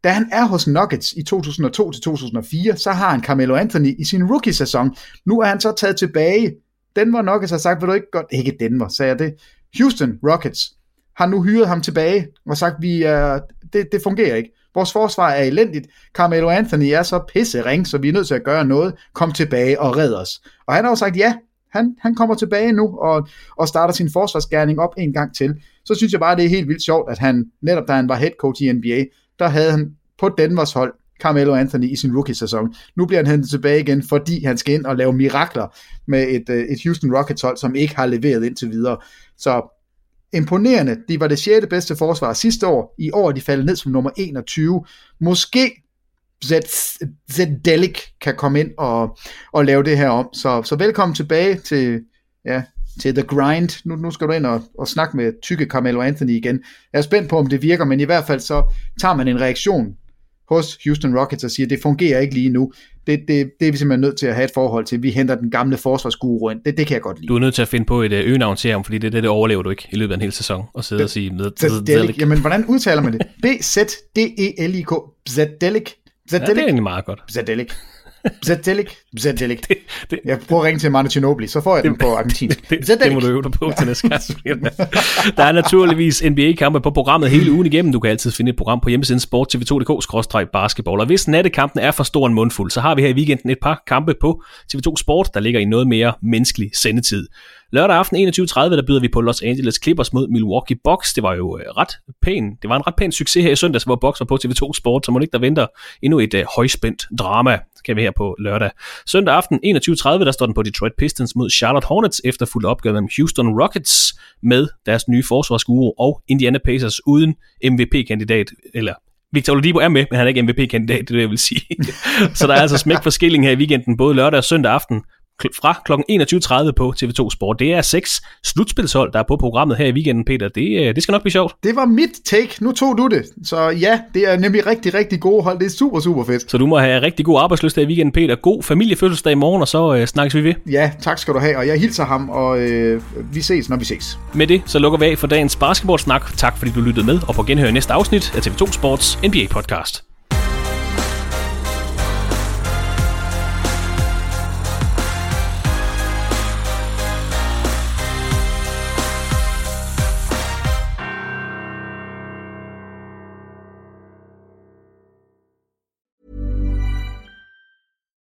da han er hos Nuggets i 2002 til 2004, så har han Carmelo Anthony i sin rookie-sæson. Nu er han så taget tilbage. Denver Nuggets har sagt, vil du ikke godt, ikke Denver, sagde jeg det. Houston Rockets har nu hyret ham tilbage og sagt, vi er, det, det fungerer ikke. Vores forsvar er elendigt. Carmelo Anthony er så pisse ring, så vi er nødt til at gøre noget. Kom tilbage og red os. Og han har jo sagt, ja, han, han kommer tilbage nu og, og starter sin forsvarsgærning op en gang til. Så synes jeg bare, det er helt vildt sjovt, at han, netop da han var head coach i NBA, der havde han på Danmarks hold Carmelo Anthony i sin rookie-sæson. Nu bliver han hentet tilbage igen, fordi han skal ind og lave mirakler med et, øh, et Houston Rockets hold, som ikke har leveret indtil videre. Så imponerende. De var det sjette bedste forsvar sidste år. I år er de faldet ned som nummer 21. Måske Zedelic kan komme ind og, og lave det her om. Så, så velkommen tilbage til, ja, til The Grind. Nu, nu skal du ind og, og snakke med tykke Carmelo Anthony igen. Jeg er spændt på, om det virker, men i hvert fald så tager man en reaktion hos Houston Rockets og siger, at det fungerer ikke lige nu. Det, det, det er vi simpelthen nødt til at have et forhold til. Vi henter den gamle forsvarsguru ind. Det, det kan jeg godt lide. Du er nødt til at finde på et øh, øgenavn til ham, fordi det, det, det overlever du ikke i løbet af en hel sæson. Og sidde og sige... Zedelic. Jamen, hvordan udtaler man det? B-Z-D-E-L-I-K. Zedelic. Zedelic. Ja, det er egentlig meget godt. Zedelic. Bzatelik, Bzatelik. Det, det, jeg prøver at ringe til Manu Ginobili, så får jeg det, den på argentinsk. Det, det, det må du øve dig på til næste gang. Der er naturligvis NBA-kampe på programmet hele ugen igennem. Du kan altid finde et program på hjemmesiden sporttv2.dk-basketball. Og hvis nattekampen er for stor en mundfuld, så har vi her i weekenden et par kampe på TV2 Sport, der ligger i noget mere menneskelig sendetid. Lørdag aften 21.30, der byder vi på Los Angeles Clippers mod Milwaukee Bucks. Det var jo øh, ret pæn. Det var en ret pæn succes her i søndags, hvor Bucks var på TV2 Sport, så må ikke der venter endnu et øh, højspændt drama, kan vi her på lørdag. Søndag aften 21.30, der står den på Detroit Pistons mod Charlotte Hornets, efter fuld opgave mellem Houston Rockets med deres nye forsvarsguru og Indiana Pacers uden MVP-kandidat, eller Victor Oladipo er med, men han er ikke MVP-kandidat, det er det, jeg vil sige. så der er altså smæk for skilling her i weekenden, både lørdag og søndag aften fra kl. 21.30 på TV2 Sport. Det er seks slutspilshold, der er på programmet her i weekenden, Peter. Det, øh, det skal nok blive sjovt. Det var mit take. Nu tog du det. Så ja, det er nemlig rigtig, rigtig gode hold. Det er super, super fedt. Så du må have rigtig god arbejdsløst i weekenden, Peter. God familiefødselsdag i morgen, og så øh, snakkes vi ved. Ja, tak skal du have. Og jeg hilser ham, og øh, vi ses, når vi ses. Med det, så lukker vi af for dagens basketballsnak. Tak fordi du lyttede med, og på genhør i næste afsnit af TV2 Sports NBA-podcast.